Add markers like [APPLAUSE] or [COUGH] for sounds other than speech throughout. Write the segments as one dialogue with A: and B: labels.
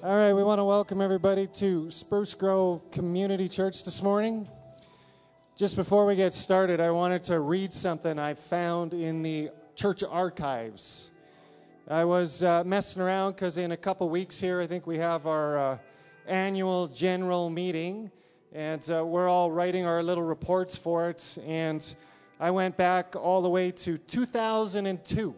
A: All right, we want to welcome everybody to Spruce Grove Community Church this morning. Just before we get started, I wanted to read something I found in the church archives. I was uh, messing around because in a couple weeks here, I think we have our uh, annual general meeting, and uh, we're all writing our little reports for it. And I went back all the way to 2002.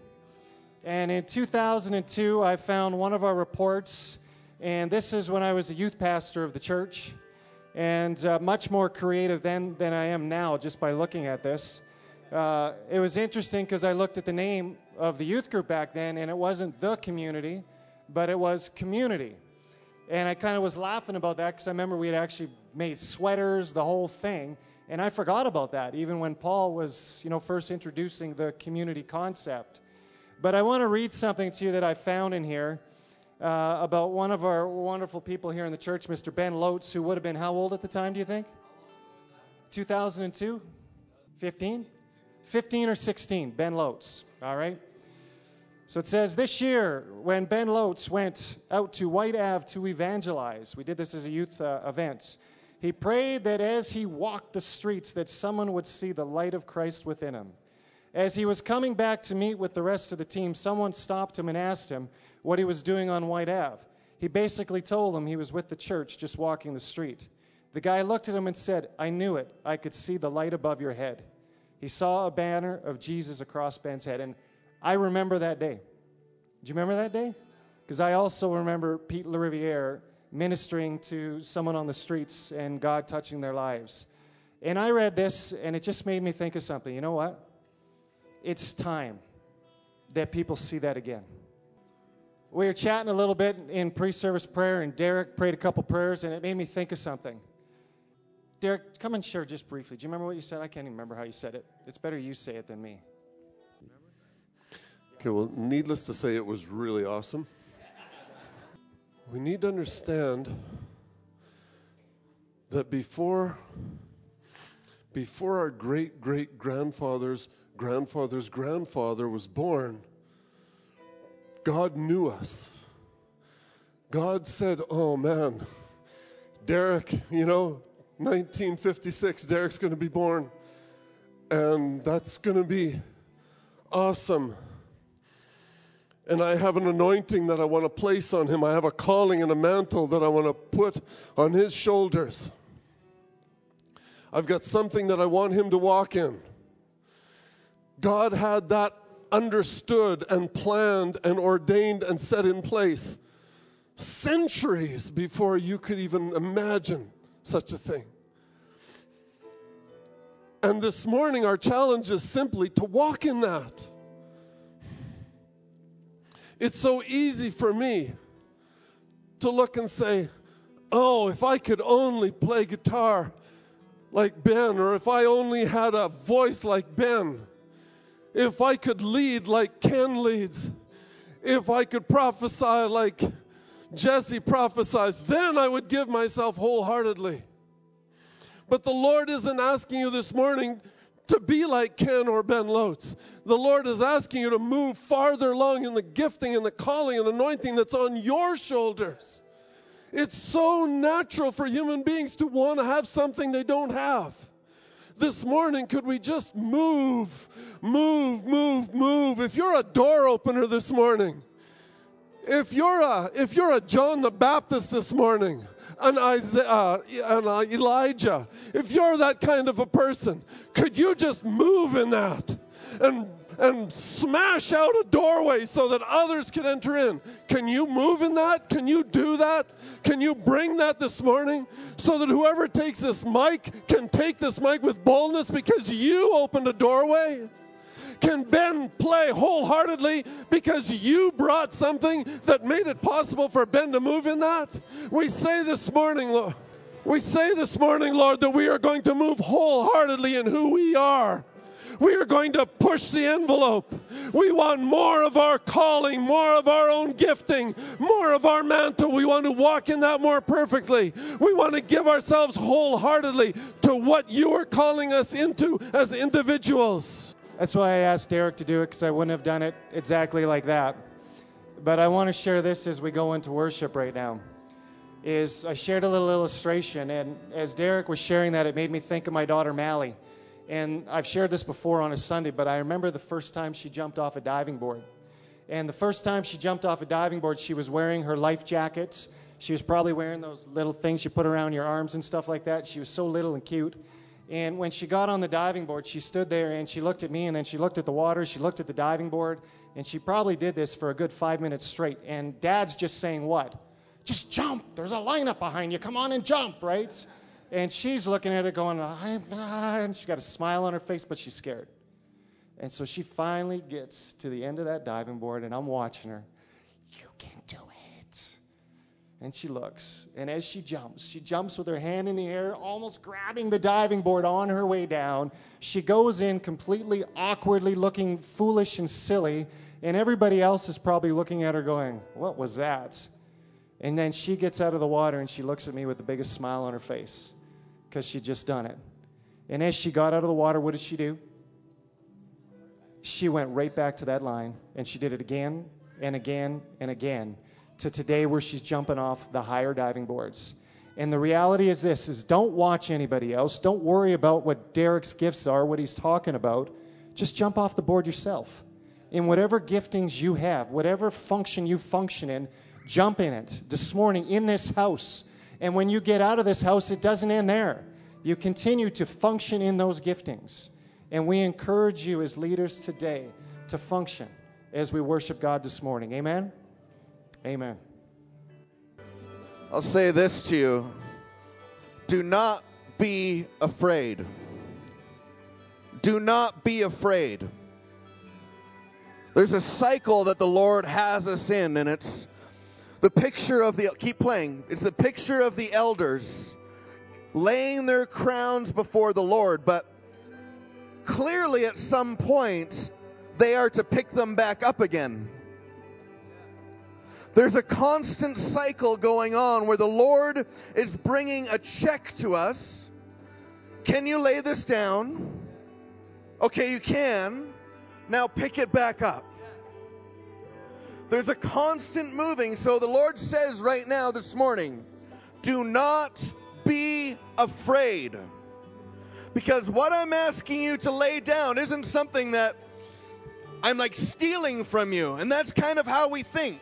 A: And in 2002, I found one of our reports, and this is when I was a youth pastor of the church, and uh, much more creative then than I am now just by looking at this. Uh, it was interesting because I looked at the name of the youth group back then, and it wasn't the community, but it was community. And I kind of was laughing about that because I remember we had actually made sweaters, the whole thing. And I forgot about that, even when Paul was, you know, first introducing the community concept. But I want to read something to you that I found in here uh, about one of our wonderful people here in the church, Mr. Ben Lotes, who would have been how old at the time, do you think? 2002? 15? 15 or 16, Ben Lotes, all right? So it says this year, when Ben Lotes went out to Whyte Ave to evangelize, we did this as a youth uh, event. He prayed that as he walked the streets, that someone would see the light of Christ within him. As he was coming back to meet with the rest of the team, someone stopped him and asked him what he was doing on Whyte Ave. He basically told them he was with the church just walking the street. The guy looked at him and said, I knew it. I could see the light above your head. He saw a banner of Jesus across Ben's head. And I remember that day. Do you remember that day? Because I also remember Pete LaRiviere ministering to someone on the streets and God touching their lives. And I read this and it just made me think of something. You know what? it's time that people see that again. We were chatting a little bit in pre service prayer, and Derek prayed a couple prayers, and it made me think of something. Derek, come and share just briefly. Do you remember what you said? I can't even remember how you said it. It's better you say it than me.
B: Okay, well, needless to say, it was really awesome. We need to understand that before, before our great great grandfathers grandfather's grandfather was born, God knew us. God said, Oh man, Derek, you know, 1956, Derek's going to be born. And that's going to be awesome. And I have an anointing that I want to place on him. I have a calling and a mantle that I want to put on his shoulders. I've got something that I want him to walk in. God had that understood and planned and ordained and set in place centuries before you could even imagine such a thing. And this morning, our challenge is simply to walk in that. It's so easy for me to look and say, Oh, if I could only play guitar like Ben, or if I only had a voice like Ben if I could lead like Ken leads, if I could prophesy like Jesse prophesies, then I would give myself wholeheartedly. But the Lord isn't asking you this morning to be like Ken or Ben Lotes. The Lord is asking you to move farther along in the gifting and the calling and anointing that's on your shoulders. It's so natural for human beings to want to have something they don't have this morning, could we just move, move, move, move? If you're a door opener this morning, if you're a if you're a John the Baptist this morning, an Isaiah, uh, an Elijah, if you're that kind of a person, could you just move in that and and smash out a doorway so that others can enter in. Can you move in that? Can you do that? Can you bring that this morning so that whoever takes this mic can take this mic with boldness because you opened a doorway? Can Ben play wholeheartedly because you brought something that made it possible for Ben to move in that? We say this morning, Lord, we say this morning, Lord, that we are going to move wholeheartedly in who we are we are going to push the envelope. We want more of our calling, more of our own gifting, more of our mantle. We want to walk in that more perfectly. We want to give ourselves wholeheartedly to what you are calling us into as individuals.
A: That's why I asked Derek to do it because I wouldn't have done it exactly like that. But I want to share this as we go into worship right now. Is I shared a little illustration, and as Derek was sharing that, it made me think of my daughter Mally. And I've shared this before on a Sunday, but I remember the first time she jumped off a diving board. And the first time she jumped off a diving board, she was wearing her life jackets. She was probably wearing those little things you put around your arms and stuff like that. She was so little and cute. And when she got on the diving board, she stood there and she looked at me and then she looked at the water, she looked at the diving board, and she probably did this for a good five minutes straight. And dad's just saying, What? Just jump. There's a lineup behind you. Come on and jump, right? And she's looking at it going, I'm not. and she's got a smile on her face, but she's scared. And so she finally gets to the end of that diving board, and I'm watching her. You can do it. And she looks, and as she jumps, she jumps with her hand in the air, almost grabbing the diving board on her way down. She goes in completely awkwardly, looking foolish and silly, and everybody else is probably looking at her going, What was that? And then she gets out of the water and she looks at me with the biggest smile on her face because she'd just done it. And as she got out of the water, what did she do? She went right back to that line and she did it again and again and again to today where she's jumping off the higher diving boards. And the reality is this is don't watch anybody else. Don't worry about what Derek's gifts are, what he's talking about. Just jump off the board yourself. In whatever giftings you have, whatever function you function in, jump in it. This morning in this house, and when you get out of this house, it doesn't end there. You continue to function in those giftings. And we encourage you as leaders today to function as we worship God this morning. Amen? Amen.
C: I'll say this to you do not be afraid. Do not be afraid. There's a cycle that the Lord has us in, and it's the picture of the, keep playing, it's the picture of the elders laying their crowns before the Lord, but clearly at some point they are to pick them back up again. There's a constant cycle going on where the Lord is bringing a check to us. Can you lay this down? Okay, you can. Now pick it back up. There's a constant moving. So the Lord says right now this morning, do not be afraid. Because what I'm asking you to lay down isn't something that I'm like stealing from you. And that's kind of how we think.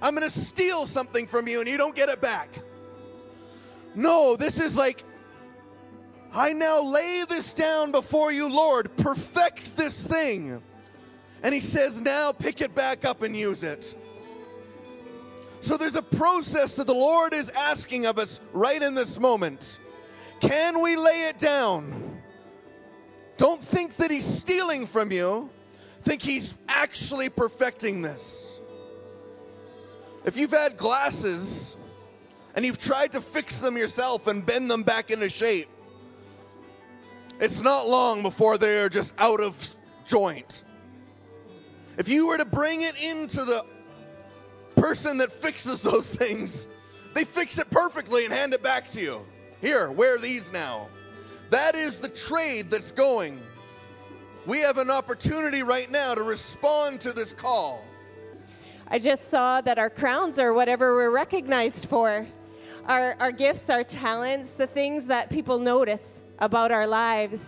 C: I'm going to steal something from you and you don't get it back. No, this is like, I now lay this down before you, Lord. Perfect this thing. And he says, now pick it back up and use it. So there's a process that the Lord is asking of us right in this moment. Can we lay it down? Don't think that he's stealing from you. Think he's actually perfecting this. If you've had glasses and you've tried to fix them yourself and bend them back into shape, it's not long before they're just out of joint. If you were to bring it into the person that fixes those things, they fix it perfectly and hand it back to you. Here, wear these now. That is the trade that's going. We have an opportunity right now to respond to this call.
D: I just saw that our crowns are whatever we're recognized for. Our, our gifts, our talents, the things that people notice about our lives.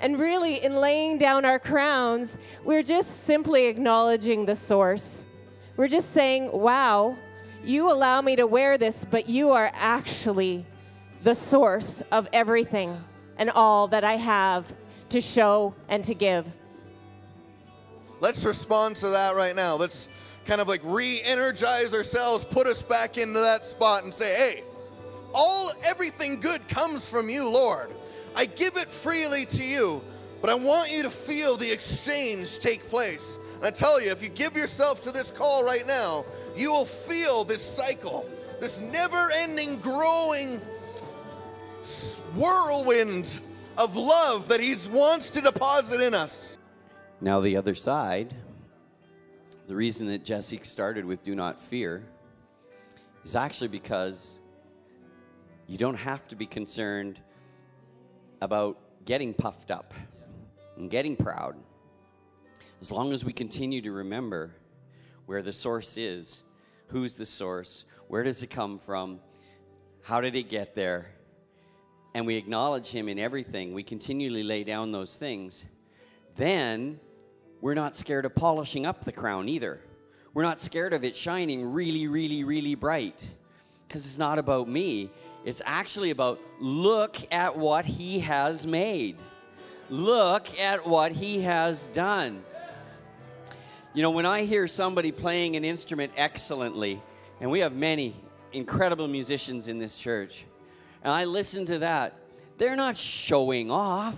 D: And really, in laying down our crowns, we're just simply acknowledging the source. We're just saying, wow, you allow me to wear this, but you are actually the source of everything and all that I have to show and to give.
C: Let's respond to that right now. Let's kind of like re energize ourselves, put us back into that spot, and say, hey, all everything good comes from you, Lord. I give it freely to you, but I want you to feel the exchange take place. And I tell you, if you give yourself to this call right now, you will feel this cycle, this never ending, growing whirlwind of love that He wants to deposit in us.
E: Now, the other side, the reason that Jesse started with Do Not Fear is actually because you don't have to be concerned about getting puffed up and getting proud. As long as we continue to remember where the source is. Who's the source? Where does it come from? How did it get there? And we acknowledge Him in everything. We continually lay down those things. Then we're not scared of polishing up the crown either. We're not scared of it shining really, really, really bright because it's not about me. It's actually about look at what He has made, look at what He has done. You know, when I hear somebody playing an instrument excellently, and we have many incredible musicians in this church, and I listen to that, they're not showing off,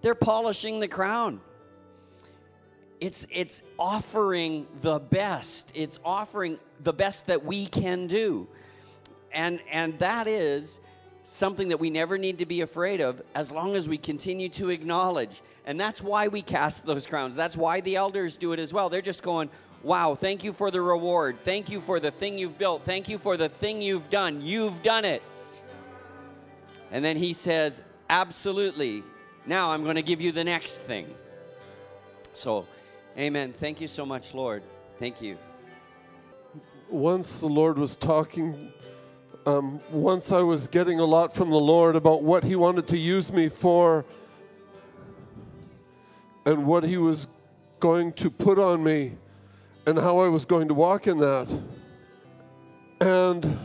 E: they're polishing the crown. It's, it's offering the best. It's offering the best that we can do. And, and that is something that we never need to be afraid of as long as we continue to acknowledge. And that's why we cast those crowns. That's why the elders do it as well. They're just going, Wow, thank you for the reward. Thank you for the thing you've built. Thank you for the thing you've done. You've done it. And then he says, Absolutely. Now I'm going to give you the next thing. So, amen. Thank you so much, Lord. Thank you.
B: Once the Lord was talking, um, once I was getting a lot from the Lord about what He wanted to use me for and what He was going to put on me and how I was going to walk in that. And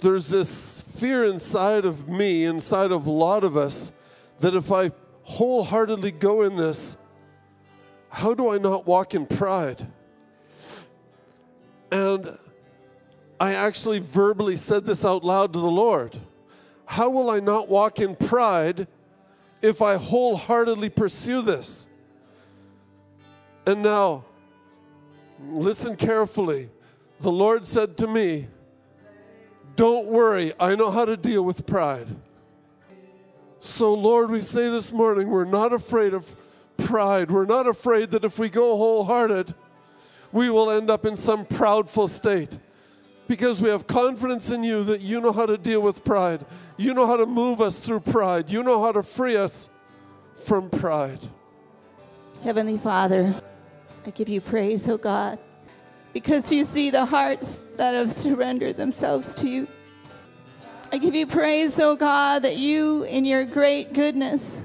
B: there's this fear inside of me, inside of a lot of us, that if I wholeheartedly go in this, how do I not walk in pride? And I actually verbally said this out loud to the Lord. How will I not walk in pride if I wholeheartedly pursue this? And now, listen carefully. The Lord said to me, Don't worry, I know how to deal with pride. So, Lord, we say this morning, we're not afraid of pride. We're not afraid that if we go wholehearted, we will end up in some proudful state. Because we have confidence in you that you know how to deal with pride. You know how to move us through pride. You know how to free us from pride.
F: Heavenly Father, I give you praise, oh God, because you see the hearts that have surrendered themselves to you. I give you praise, oh God, that you, in your great goodness,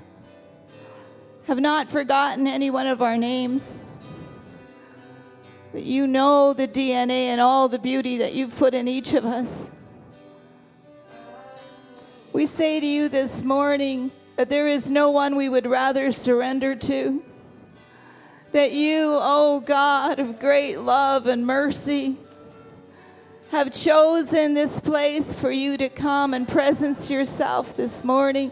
F: have not forgotten any one of our names. That you know the DNA and all the beauty that you've put in each of us. We say to you this morning that there is no one we would rather surrender to. That you, oh God of great love and mercy, have chosen this place for you to come and presence yourself this morning.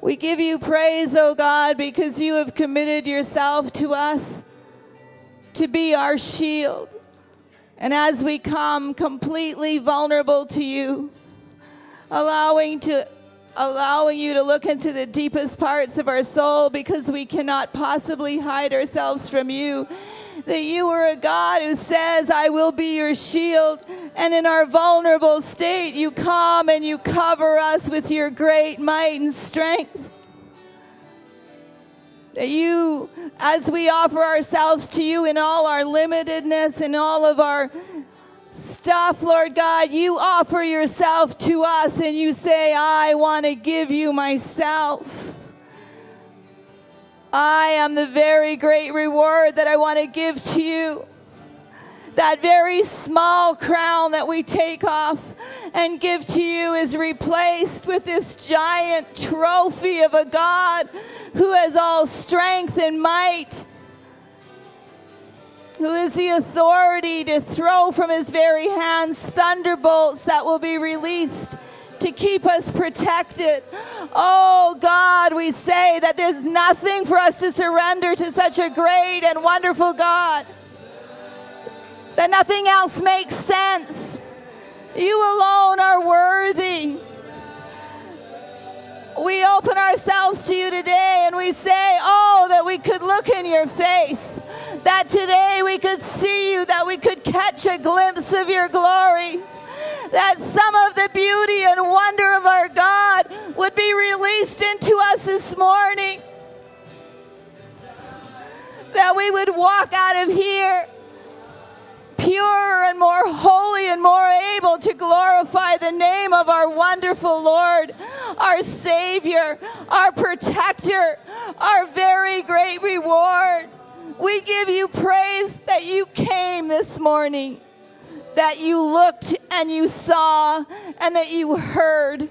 F: We give you praise, O oh God, because you have committed yourself to us to be our shield. And as we come completely vulnerable to you, allowing to allowing you to look into the deepest parts of our soul because we cannot possibly hide ourselves from you that you are a God who says, I will be your shield. And in our vulnerable state, you come and you cover us with your great might and strength. That you, as we offer ourselves to you in all our limitedness and all of our stuff, Lord God, you offer yourself to us and you say, I want to give you myself. I am the very great reward that I want to give to you. That very small crown that we take off and give to you is replaced with this giant trophy of a God who has all strength and might, who has the authority to throw from his very hands thunderbolts that will be released to keep us protected. Oh God, we say that there's nothing for us to surrender to such a great and wonderful God. That nothing else makes sense. You alone are worthy. We open ourselves to you today and we say, Oh, that we could look in your face. That today we could see you, that we could catch a glimpse of your glory that some of the beauty and wonder of our God would be released into us this morning. that we would walk out of here purer and more holy and more able to glorify the name of our wonderful Lord, our Savior, our protector, our very great reward. We give you praise that you came this morning, that you looked and you saw, and that you heard.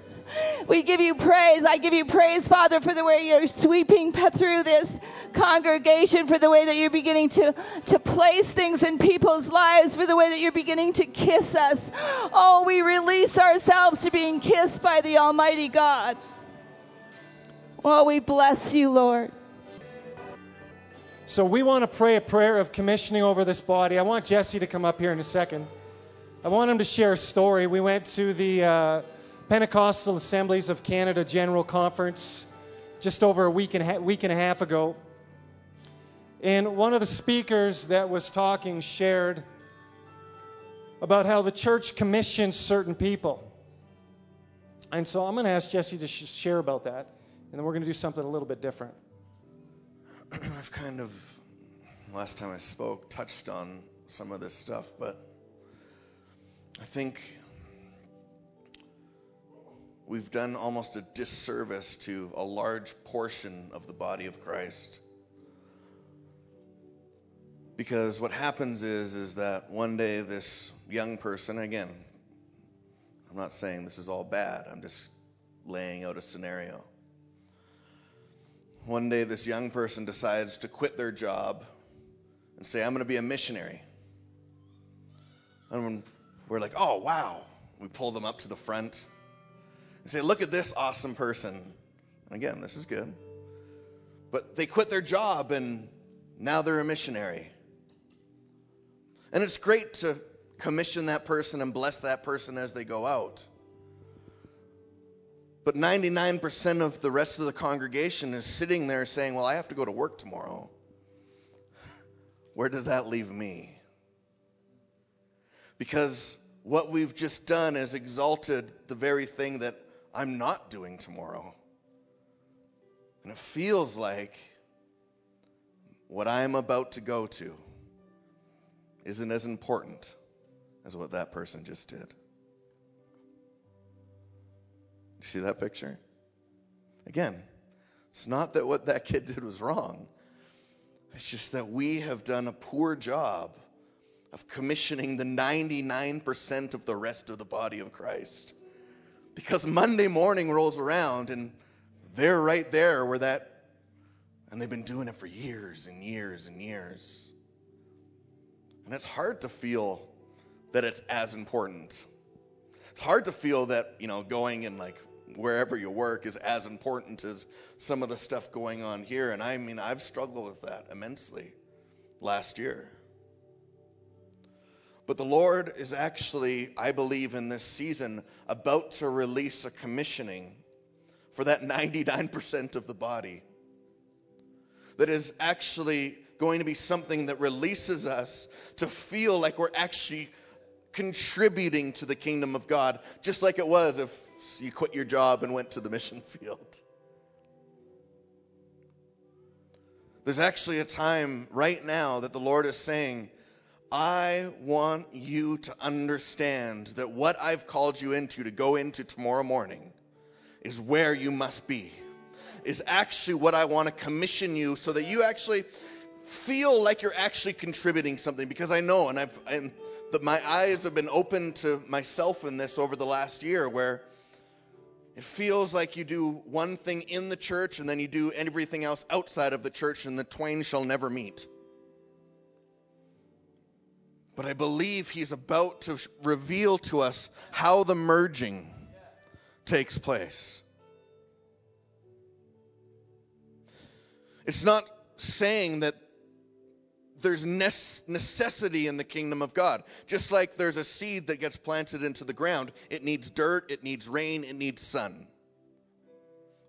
F: We give you praise. I give you praise, Father, for the way you're sweeping through this congregation, for the way that you're beginning to, to place things in people's lives, for the way that you're beginning to kiss us. Oh, we release ourselves to being kissed by the Almighty God. Oh, we bless you, Lord.
A: So we want to pray a prayer of commissioning over this body. I want Jesse to come up here in a second. I want him to share a story. We went to the uh, Pentecostal Assemblies of Canada General Conference just over a week and, ha- week and a half ago. And one of the speakers that was talking shared about how the church commissions certain people. And so I'm going to ask Jesse to sh- share about that, and then we're going to do something a little bit different. [CLEARS THROAT]
C: I've kind of, last time I spoke, touched on some of this stuff, but I think we've done almost a disservice to a large portion of the body of Christ. Because what happens is is that one day this young person again I'm not saying this is all bad. I'm just laying out a scenario. One day this young person decides to quit their job and say I'm going to be a missionary. And we're like, "Oh, wow." We pull them up to the front and say, Look at this awesome person. And again, this is good. But they quit their job and now they're a missionary. And it's great to commission that person and bless that person as they go out. But 99% of the rest of the congregation is sitting there saying, Well, I have to go to work tomorrow. Where does that leave me? Because what we've just done is exalted the very thing that I'm not doing tomorrow. And it feels like what I'm about to go to isn't as important as what that person just did. You see that picture? Again, it's not that what that kid did was wrong. It's just that we have done a poor job of commissioning the 99% of the rest of the body of Christ. Because Monday morning rolls around and they're right there where that, and they've been doing it for years and years and years. And it's hard to feel that it's as important. It's hard to feel that, you know, going and like wherever you work is as important as some of the stuff going on here. And I mean, I've struggled with that immensely last year. But the Lord is actually, I believe, in this season about to release a commissioning for that 99% of the body that is actually going to be something that releases us to feel like we're actually contributing to the kingdom of God, just like it was if you quit your job and went to the mission [LAUGHS] field. There's actually a time right now that the Lord is saying, I want you to understand that what I've called you into to go into tomorrow morning is where you must be, is actually what I want to commission you so that you actually feel like you're actually contributing something. Because I know, and I've, and the, my eyes have been open to myself in this over the last year where it feels like you do one thing in the church and then you do everything else outside of the church, and the twain shall never meet. But I believe he's about to reveal to us how the merging takes place. It's not saying that there's necessity in the kingdom of God. Just like there's a seed that gets planted into the ground, it needs dirt, it needs rain, it needs sun.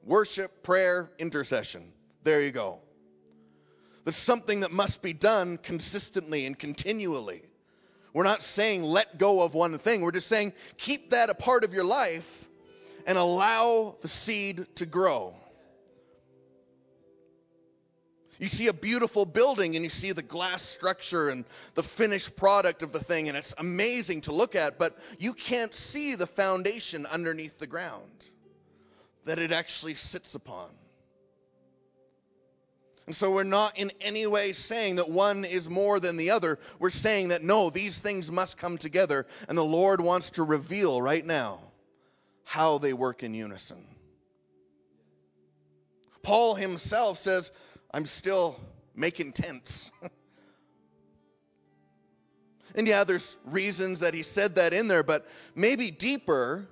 C: Worship, prayer, intercession. There you go. There's something that must be done consistently and continually. We're not saying let go of one thing. We're just saying keep that a part of your life and allow the seed to grow. You see a beautiful building and you see the glass structure and the finished product of the thing, and it's amazing to look at, but you can't see the foundation underneath the ground that it actually sits upon. And so we're not in any way saying that one is more than the other. We're saying that no, these things must come together, and the Lord wants to reveal right now how they work in unison. Paul himself says, I'm still making tents. [LAUGHS] and yeah, there's reasons that he said that in there, but maybe deeper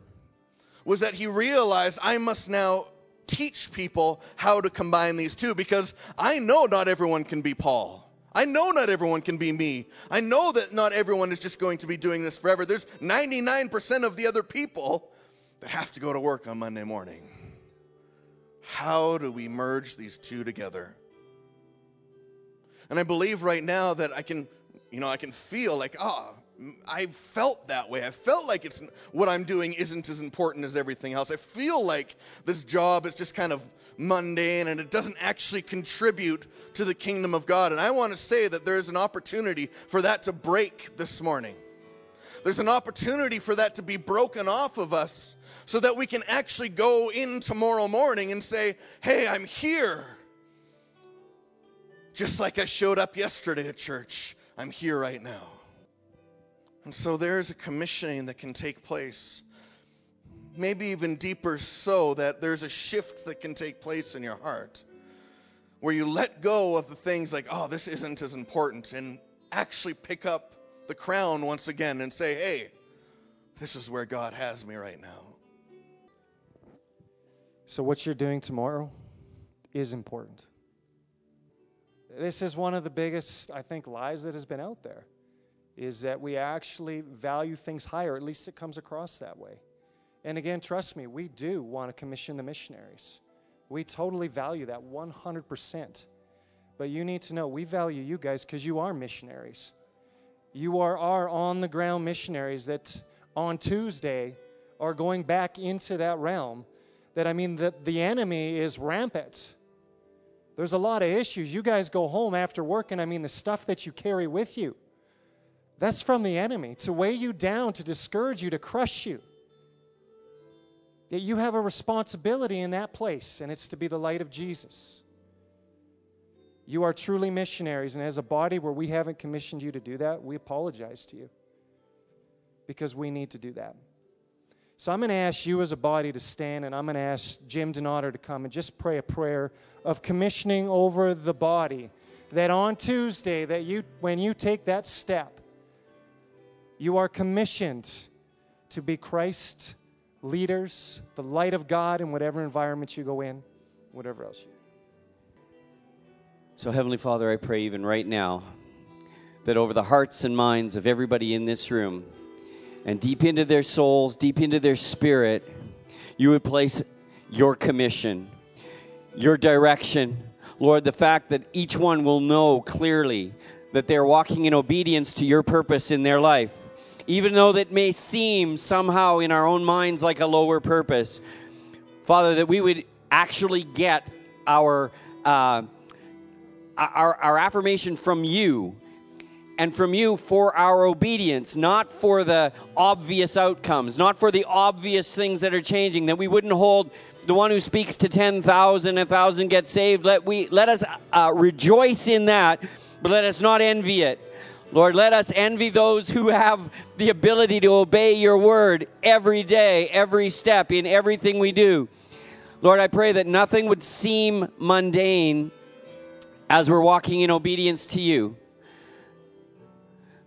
C: was that he realized I must now teach people how to combine these two because I know not everyone can be Paul. I know not everyone can be me. I know that not everyone is just going to be doing this forever. There's 99% of the other people that have to go to work on Monday morning. How do we merge these two together? And I believe right now that I can, you know, I can feel like, ah, oh, I felt that way. I felt like it's what I'm doing isn't as important as everything else. I feel like this job is just kind of mundane and it doesn't actually contribute to the kingdom of God. And I want to say that there's an opportunity for that to break this morning. There's an opportunity for that to be broken off of us so that we can actually go in tomorrow morning and say, Hey, I'm here. Just like I showed up yesterday at church, I'm here right now. And so there's a commissioning that can take place. Maybe even deeper so that there's a shift that can take place in your heart where you let go of the things like, oh, this isn't as important, and actually pick up the crown once again and say, hey, this is where God has me right now.
A: So, what you're doing tomorrow is important. This is one of the biggest, I think, lies that has been out there is that we actually value things higher. At least it comes across that way. And again, trust me, we do want to commission the missionaries. We totally value that 100%. But you need to know we value you guys because you are missionaries. You are our on the ground missionaries that on Tuesday are going back into that realm. That I mean, that the enemy is rampant. There's a lot of issues. You guys go home after work, and I mean, the stuff that you carry with you that's from the enemy to weigh you down, to discourage you, to crush you. That you have a responsibility in that place, and it's to be the light of Jesus. You are truly missionaries, and as a body where we haven't commissioned you to do that, we apologize to you because we need to do that. So I'm going to ask you as a body to stand, and I'm going to ask Jim Donato to come and just pray a prayer of commissioning over the body. That on Tuesday, that you, when you take that step, you are commissioned to be Christ leaders, the light of God in whatever environment you go in, whatever else you.
E: So, Heavenly Father, I pray even right now that over the hearts and minds of everybody in this room and deep into their souls, deep into their spirit, you would place your commission, your direction. Lord, the fact that each one will know clearly that they're walking in obedience to your purpose in their life even though that may seem somehow in our own minds like a lower purpose. Father, that we would actually get our, uh, our, our affirmation from you and from you for our obedience, not for the obvious outcomes, not for the obvious things that are changing, that we wouldn't hold the one who speaks to 10,000, a thousand get saved. Let, we, let us uh, rejoice in that, but let us not envy it. Lord, let us envy those who have the ability to obey your word every day, every step, in everything we do. Lord, I pray that nothing would seem mundane as we're walking in obedience to you.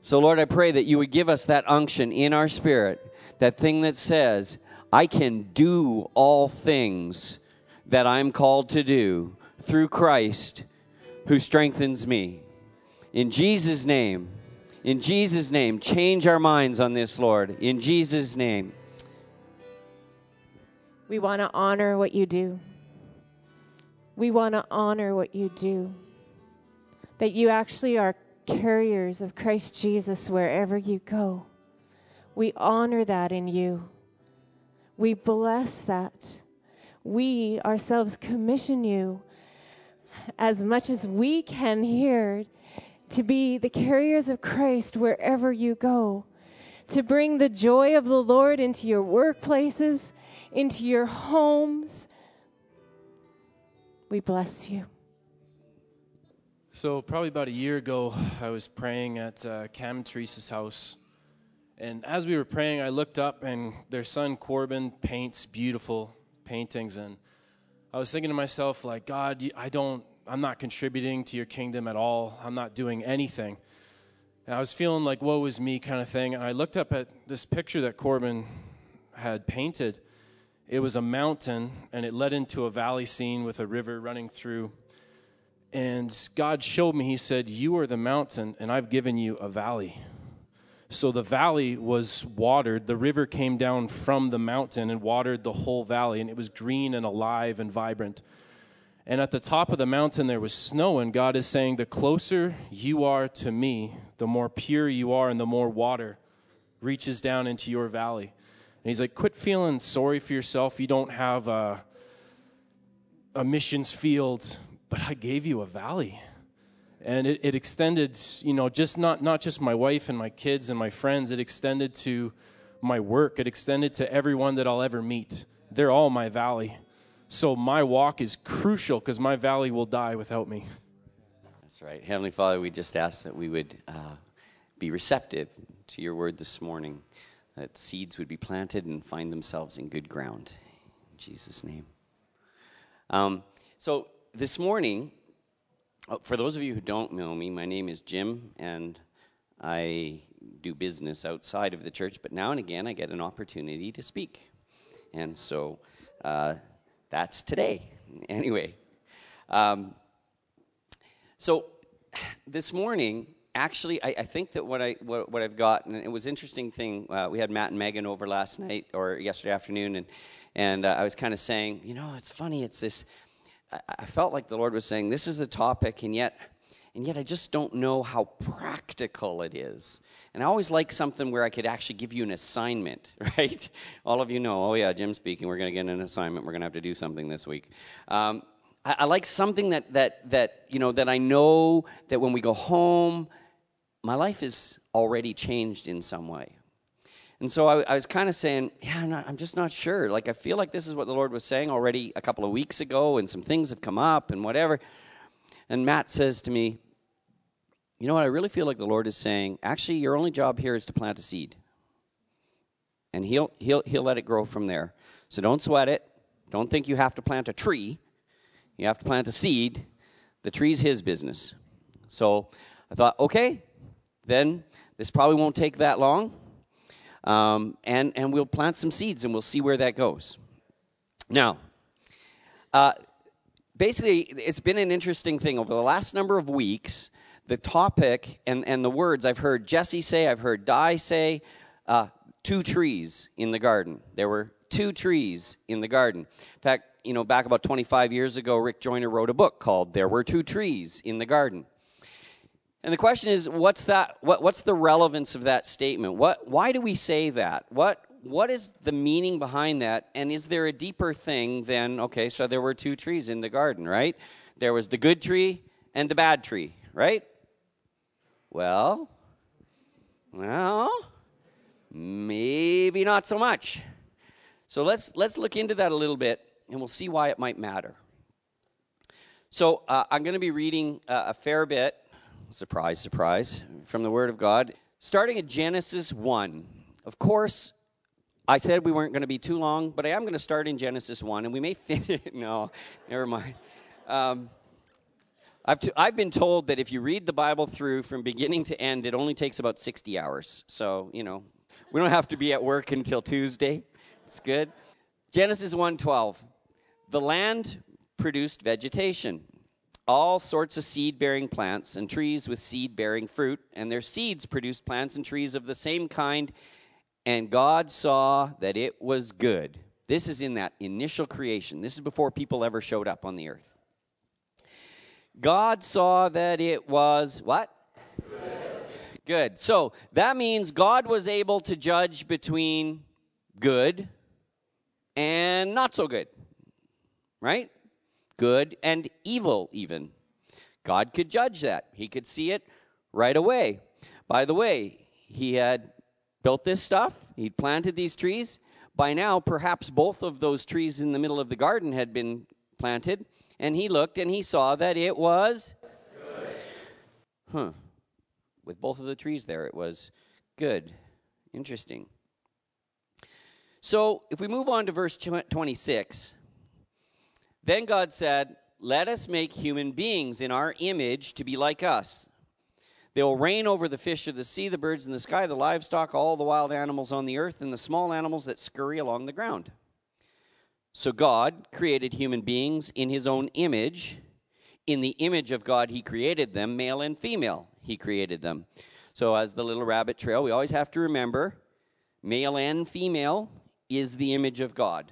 E: So, Lord, I pray that you would give us that unction in our spirit, that thing that says, I can do all things that I'm called to do through Christ who strengthens me. In Jesus' name, in Jesus' name, change our minds on this, Lord. In Jesus' name.
D: We want to honor what you do. We want to honor what you do. That you actually are carriers of Christ Jesus wherever you go. We honor that in you. We bless that. We ourselves commission you as much as we can here to be the carriers of Christ wherever you go, to bring the joy of the Lord into your workplaces, into your homes. We bless you.
G: So, probably about a year ago, I was praying at uh, Cam and Teresa's house. And as we were praying, I looked up, and their son Corbin paints beautiful paintings. And I was thinking to myself, like, God, I don't, I'm not contributing to your kingdom at all. I'm not doing anything. And I was feeling like, woe is me kind of thing. And I looked up at this picture that Corbin had painted. It was a mountain, and it led into a valley scene with a river running through. And God showed me, He said, You are the mountain, and I've given you a valley. So the valley was watered. The river came down from the mountain and watered the whole valley, and it was green and alive and vibrant. And at the top of the mountain, there was snow, and God is saying, The closer you are to me, the more pure you are, and the more water reaches down into your valley. And He's like, Quit feeling sorry for yourself. You don't have a, a missions field, but I gave you a valley. And it, it, extended you know just not not just my wife and my kids and my friends. It extended to my work. It extended to everyone that i'll ever meet. They're all my valley so my walk is crucial because my valley will die without me.
E: That's right. Heavenly father we just ask that we would uh, be receptive to your word this morning that seeds would be planted and find themselves in good ground. In jesus name. Um, so this morning Oh, for those of you who don't know me, my name is Jim, and I do business outside of the church, but now and again I get an opportunity to speak. And so uh, that's today. [LAUGHS] Anyway, um, so [SIGHS] this morning, actually, I, I, think that what, I, what, what I've got, and it was interesting thing, uh, we had Matt and Megan over last night or yesterday afternoon, and, and uh, I was kind of saying, you know, it's funny, it's this I felt like the Lord was saying, This is the topic, and yet, and yet I just don't know how practical it is. And I always like something where I could actually give you an assignment, [LAUGHS] right? All of you know, oh yeah, Jim speaking, we're going to get an assignment. We're going to have to do something this week. Um, I, I like something that, that, that, you know, that I know that when we go home, my life is already changed in some way. And so I, I was kind of saying, yeah, I'm, not, I'm just not sure. Like, I feel like this is what the Lord was saying already a couple of weeks ago, and some things have come up and whatever. And Matt says to me, You know what? I really feel like the Lord is saying, actually, your only job here is to plant a seed. And he'll, he'll, he'll let it grow from there. So don't sweat it. Don't think you have to plant a tree. You have to plant a seed. The tree's his business. So I thought, okay, then this probably won't take that long. Um, and, and we'll plant some seeds and we'll see where that goes. Now, uh, basically, it's been an interesting thing over the last number of weeks. The topic and, and the words I've heard Jesse say, I've heard Di say, uh, two trees in the garden. There were two trees in the garden. In fact, you know, back about 25 years ago, Rick Joyner wrote a book called There Were Two Trees in the Garden. And the question is, what's that? What, what's the relevance of that statement? What, why do we say that? What, what is the meaning behind that? And is there a deeper thing than, okay, so there were two trees in the garden, right? There was the good tree and the bad tree, right? Well, well, maybe not so much. So let's, let's look into that a little bit and we'll see why it might matter. So uh, I'm going to be reading uh, a fair bit Surprise, surprise. From the Word of God. Starting at Genesis 1. Of course, I said we weren't going to be too long, but I am going to start in Genesis 1, and we may [LAUGHS] finish. no, never mind. Um, I've, t- I've been told that if you read the Bible through from beginning to end, it only takes about 60 hours. So, you know, we don't have to be at work until Tuesday. It's good. Genesis 1:12. The land produced vegetation all sorts of seed bearing plants and trees with seed bearing fruit, and their seeds produced plants and trees of the same kind. And God saw that it was good. This is in that initial creation. This is before people ever showed up on the earth. God saw that it was what? Good. So that means God was able to judge between good and not so good. Right? good and evil, even. God could judge that. He could see it right away. By the way, he had built this stuff, he'd planted these trees. By now, perhaps both of those trees in the middle of the garden had been planted, and he looked and he saw that it was good. Huh. With both of the trees there, it was good. Interesting. So, if we move on to verse 26, then God said, Let us make human beings in our image to be like us. They will reign over the fish of the sea, the birds in the sky, the livestock, all the wild animals on the earth, and the small animals that scurry along the ground. So God created human beings in his own image. In the image of God, he created them, male and female, he created them. So, as the little rabbit trail, we always have to remember male and female is the image of God.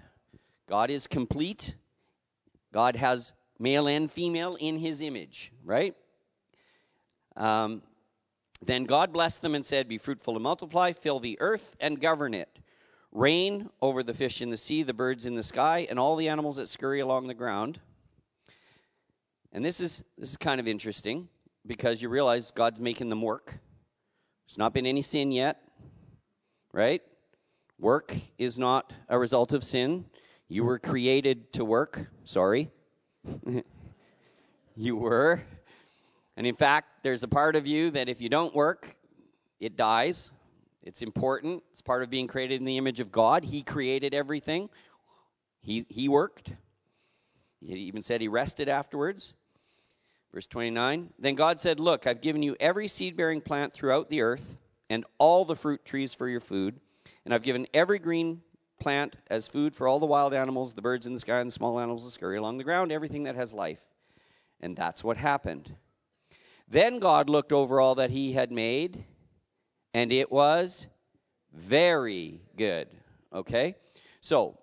E: God is complete. God has male and female in his image, right? Um, then God blessed them and said, Be fruitful and multiply, fill the earth and govern it. Reign over the fish in the sea, the birds in the sky, and all the animals that scurry along the ground. And this is, this is kind of interesting because you realize God's making them work. There's not been any sin yet, right? Work is not a result of sin. You were created to work. Sorry. [LAUGHS] you were. And in fact, there's a part of you that if you don't work, it dies. It's important. It's part of being created in the image of God. He created everything, He, he worked. He even said he rested afterwards. Verse 29 Then God said, Look, I've given you every seed bearing plant throughout the earth, and all the fruit trees for your food, and I've given every green plant as food for all the wild animals, the birds in the sky, and the small animals that scurry along the ground, everything that has life. And that's what happened. Then God looked over all that he had made, and it was very good. Okay? So,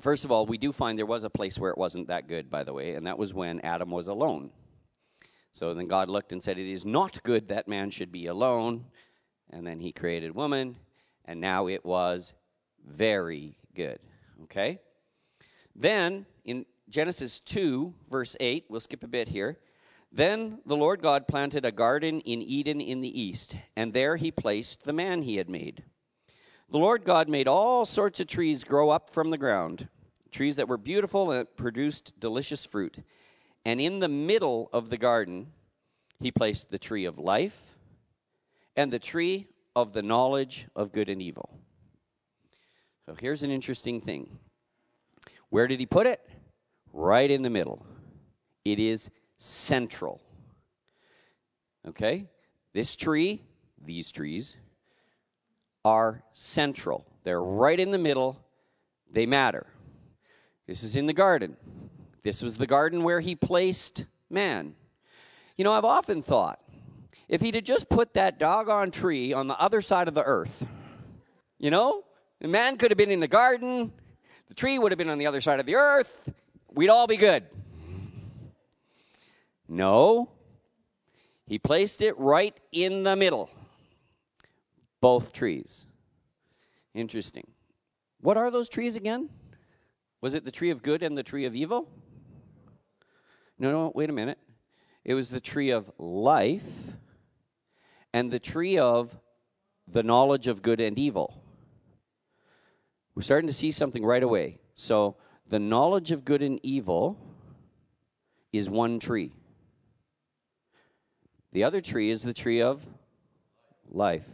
E: first of all, we do find there was a place where it wasn't that good, by the way, and that was when Adam was alone. So then God looked and said, It is not good that man should be alone. And then he created woman, and now it was very good. Okay? Then in Genesis 2, verse 8, we'll skip a bit here. Then the Lord God planted a garden in Eden in the east, and there he placed the man he had made. The Lord God made all sorts of trees grow up from the ground, trees that were beautiful and produced delicious fruit. And in the middle of the garden, he placed the tree of life and the tree of the knowledge of good and evil. So here's an interesting thing. Where did he put it? Right in the middle. It is central. Okay? This tree, these trees, are central. They're right in the middle. They matter. This is in the garden. This was the garden where he placed man. You know, I've often thought if he'd have just put that doggone tree on the other side of the earth, you know, the man could have been in the garden, the tree would have been on the other side of the earth, we'd all be good. No. He placed it right in the middle. Both trees. Interesting. What are those trees again? Was it the tree of good and the tree of evil? No, no, wait a minute. It was the tree of life and the tree of the knowledge of good and evil. We're starting to see something right away. So, the knowledge of good and evil is one tree. The other tree is the tree of life.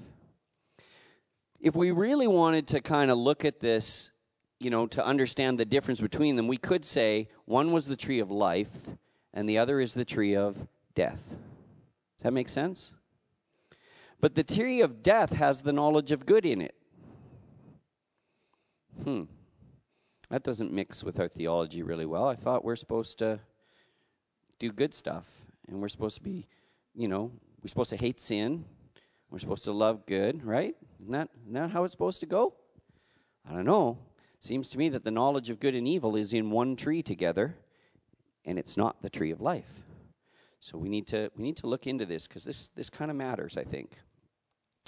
E: If we really wanted to kind of look at this, you know, to understand the difference between them, we could say one was the tree of life and the other is the tree of death. Does that make sense? But the tree of death has the knowledge of good in it. Hmm. That doesn't mix with our theology really well. I thought we're supposed to do good stuff and we're supposed to be you know, we're supposed to hate sin. We're supposed to love good, right? Isn't that, isn't that how it's supposed to go? I don't know. Seems to me that the knowledge of good and evil is in one tree together, and it's not the tree of life. So we need to we need to look into this because this this kind of matters, I think.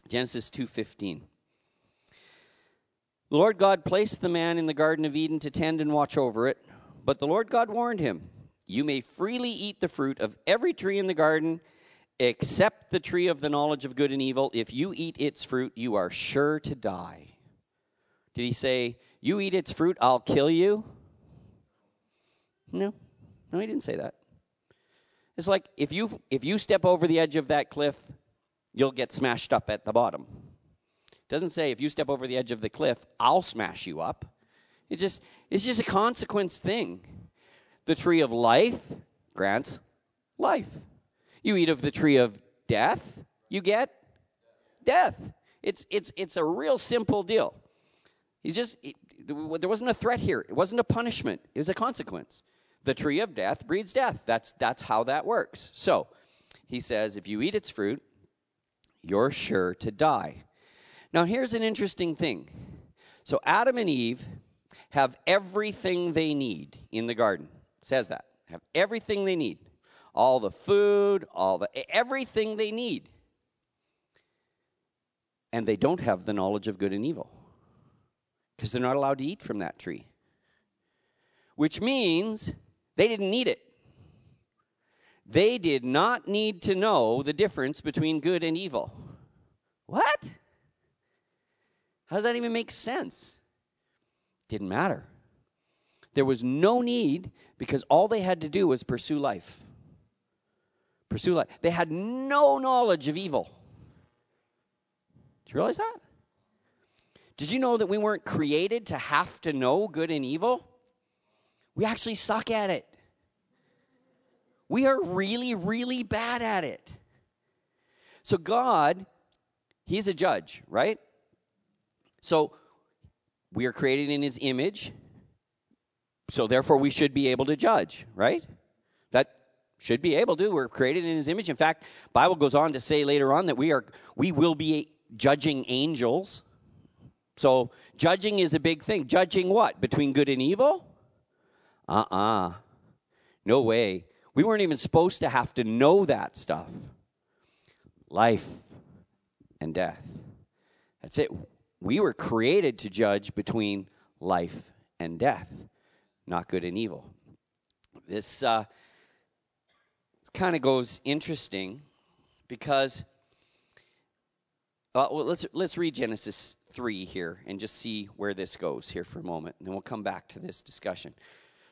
E: Genesis two fifteen. The Lord God placed the man in the Garden of Eden to tend and watch over it, but the Lord God warned him You may freely eat the fruit of every tree in the garden except the tree of the knowledge of good and evil. If you eat its fruit, you are sure to die. Did he say, You eat its fruit, I'll kill you? No. No, he didn't say that. It's like if you if you step over the edge of that cliff, you'll get smashed up at the bottom. It doesn't say if you step over the edge of the cliff, I'll smash you up. It just it's just a consequence thing. The tree of life grants life. You eat of the tree of death, you get death. It's it's it's a real simple deal. He's just there wasn't a threat here. It wasn't a punishment. It was a consequence. The tree of death breeds death. That's that's how that works. So, he says if you eat its fruit, you're sure to die. Now, here's an interesting thing. So, Adam and Eve have everything they need in the garden. It says that. Have everything they need. All the food, all the everything they need. And they don't have the knowledge of good and evil. Because they're not allowed to eat from that tree. Which means they didn't need it. They did not need to know the difference between good and evil. What? How does that even make sense? Didn't matter. There was no need because all they had to do was pursue life. Pursue life. They had no knowledge of evil. Do you realize that? Did you know that we weren't created to have to know good and evil? We actually suck at it. We are really, really bad at it. So, God, He's a judge, right? So, we are created in His image. So, therefore, we should be able to judge, right? Should be able to. We're created in His image. In fact, Bible goes on to say later on that we are we will be judging angels. So, judging is a big thing. Judging what? Between good and evil? Uh uh No way. We weren't even supposed to have to know that stuff. Life and death. That's it. We were created to judge between life and death, not good and evil. This uh, kind of goes interesting because uh, well, let's let's read Genesis three here and just see where this goes here for a moment, and then we'll come back to this discussion.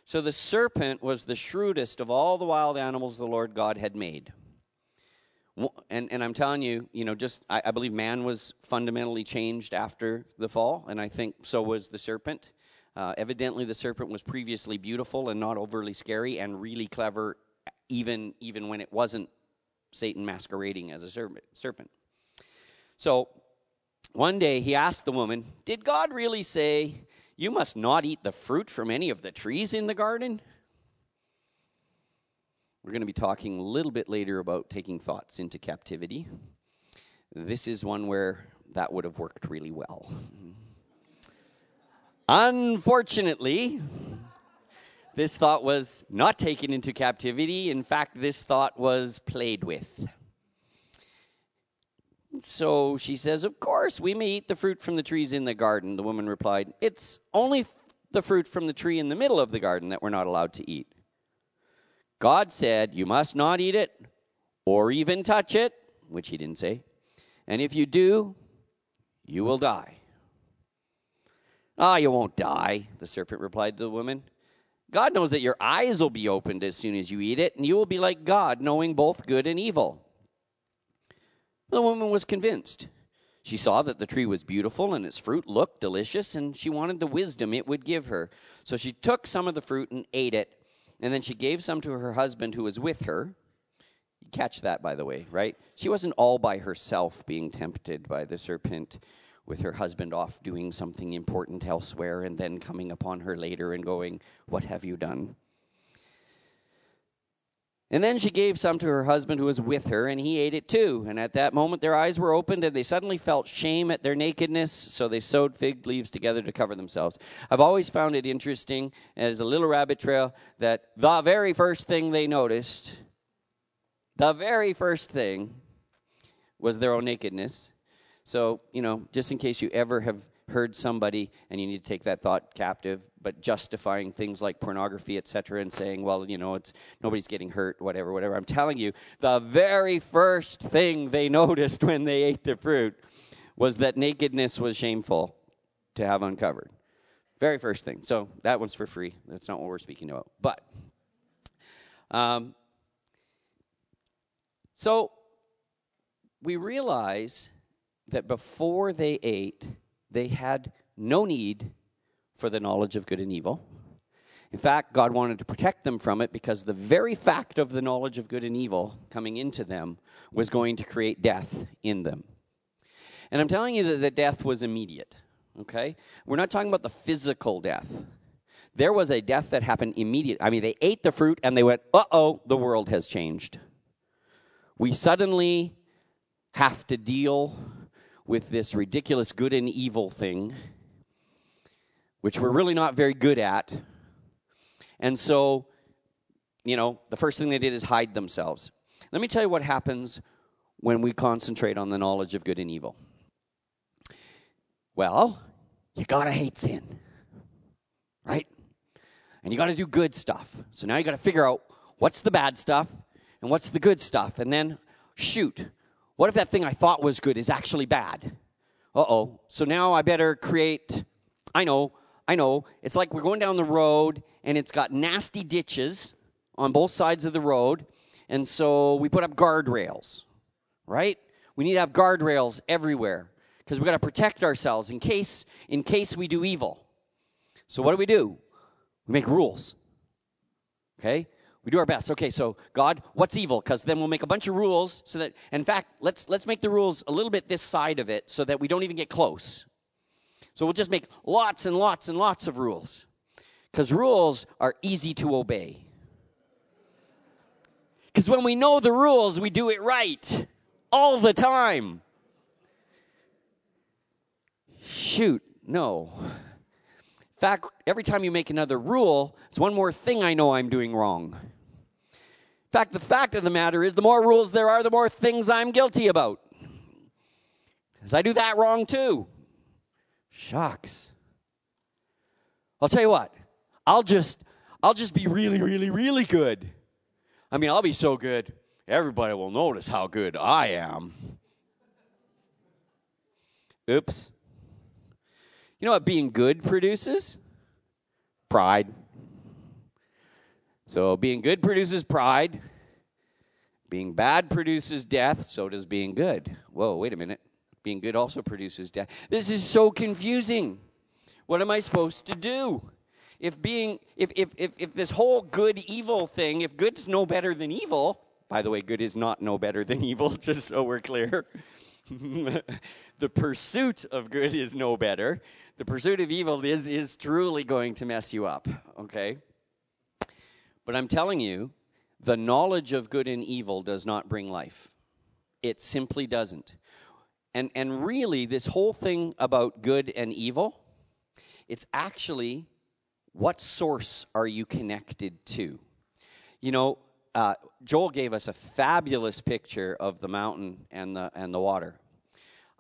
E: So the serpent was the shrewdest of all the wild animals the Lord God had made. And, and I'm telling you, you know, just I, I believe man was fundamentally changed after the fall, and I think so was the serpent. Uh, evidently, the serpent was previously beautiful and not overly scary, and really clever, even even when it wasn't Satan masquerading as a serpent. So, one day he asked the woman, "Did God really say you must not eat the fruit from any of the trees in the garden. We're going to be talking a little bit later about taking thoughts into captivity. This is one where that would have worked really well. Unfortunately, this thought was not taken into captivity. In fact, this thought was played with. So she says, Of course, we may eat the fruit from the trees in the garden. The woman replied, It's only the fruit from the tree in the middle of the garden that we're not allowed to eat. God said, You must not eat it or even touch it, which he didn't say. And if you do, you will die. Ah, oh, you won't die, the serpent replied to the woman. God knows that your eyes will be opened as soon as you eat it, and you will be like God, knowing both good and evil. The woman was convinced. She saw that the tree was beautiful and its fruit looked delicious, and she wanted the wisdom it would give her. So she took some of the fruit and ate it, and then she gave some to her husband who was with her. You catch that, by the way, right? She wasn't all by herself being tempted by the serpent with her husband off doing something important elsewhere and then coming upon her later and going, What have you done? And then she gave some to her husband who was with her, and he ate it too. And at that moment their eyes were opened, and they suddenly felt shame at their nakedness, so they sewed fig leaves together to cover themselves. I've always found it interesting as a little rabbit trail that the very first thing they noticed, the very first thing, was their own nakedness. So, you know, just in case you ever have heard somebody and you need to take that thought captive, but justifying things like pornography, etc., and saying, well, you know, it's nobody's getting hurt, whatever, whatever. I'm telling you, the very first thing they [LAUGHS] noticed when they ate the fruit was that nakedness was shameful to have uncovered. Very first thing. So that one's for free. That's not what we're speaking about. But, um, so we realize that before they ate, they had no need for the knowledge of good and evil. In fact, God wanted to protect them from it because the very fact of the knowledge of good and evil coming into them was going to create death in them. And I'm telling you that the death was immediate, okay? We're not talking about the physical death. There was a death that happened immediate. I mean, they ate the fruit and they went, uh oh, the world has changed. We suddenly have to deal with this ridiculous good and evil thing, which we're really not very good at. And so, you know, the first thing they did is hide themselves. Let me tell you what happens when we concentrate on the knowledge of good and evil. Well, you gotta hate sin, right? And you gotta do good stuff. So now you gotta figure out what's the bad stuff and what's the good stuff. And then, shoot, what if that thing I thought was good is actually bad? Uh oh. So now I better create, I know, I know. It's like we're going down the road and it's got nasty ditches on both sides of the road. And so we put up guardrails, right? We need to have guardrails everywhere because we've got to protect ourselves in case in case we do evil. So what do we do? We make rules. Okay? We do our best. Okay, so God, what's evil? Because then we'll make a bunch of rules so that in fact, let's let's make the rules a little bit this side of it so that we don't even get close. So we'll just make lots and lots and lots of rules. Because rules are easy to obey. Because when we know the rules, we do it right all the time. Shoot, no. In fact, every time you make another rule, it's one more thing I know I'm doing wrong. Fact, the fact of the matter is, the more rules there are, the more things I'm guilty about. Because I do that wrong too. Shucks. I'll tell you what. I'll just I'll just be really, really, really good. I mean, I'll be so good, everybody will notice how good I am. Oops. You know what being good produces? Pride. So being good produces pride. Being bad produces death, so does being good. Whoa, wait a minute. Being good also produces death. This is so confusing. What am I supposed to do? If being if if if, if this whole good evil thing, if good's no better than evil, by the way, good is not no better than [LAUGHS] evil, just so we're clear. [LAUGHS] the pursuit of good is no better. The pursuit of evil is is truly going to mess you up, okay? But I'm telling you, the knowledge of good and evil does not bring life. It simply doesn't. And and really this whole thing about good and evil, it's actually what source are you connected to? You know, uh, Joel gave us a fabulous picture of the mountain and the and the water.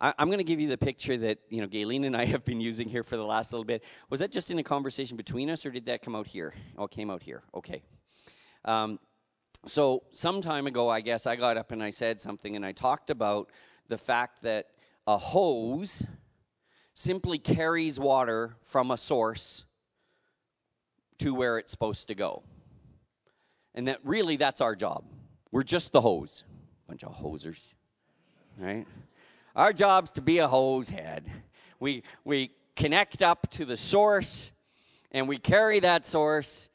E: I, am going to give you the picture that you know Gayleen and I [LAUGHS] have been using here for the last little bit. Was that just in a conversation between us, or did that come out here? Oh, it came out here. Okay. Um, so some time ago, I guess I got up and I said something, and I talked about the fact that a hose simply carries water from a source to where it's supposed to go. And that really that's our job. We're just the hose. Bunch of hosers. Right? Our job's to be a hose head. We we connect up to the source and we carry that source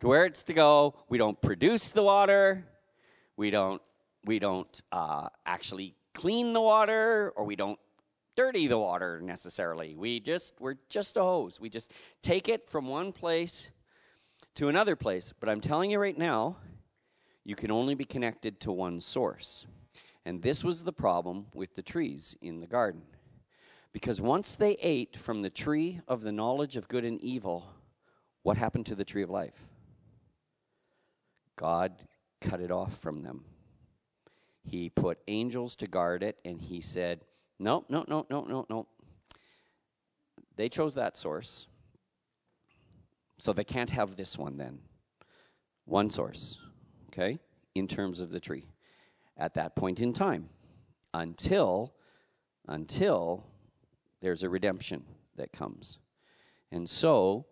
E: to where it's to go. We don't produce the water. We don't we don't uh, actually clean the water or we don't dirty the water necessarily. We just we're just a hose. We just take it from one place to another place. But I'm telling you right now, you can only be connected to one source. And this was the problem with the trees in the garden. Because once they ate from the tree of the knowledge of good and evil, what happened to the tree of life? God cut it off from them. He put angels to guard it, and he said, no, no, no, no, no, no. They chose that source. So they can't have this one then. One source, okay, in terms of the tree at that point in time until until there's a redemption that comes. And so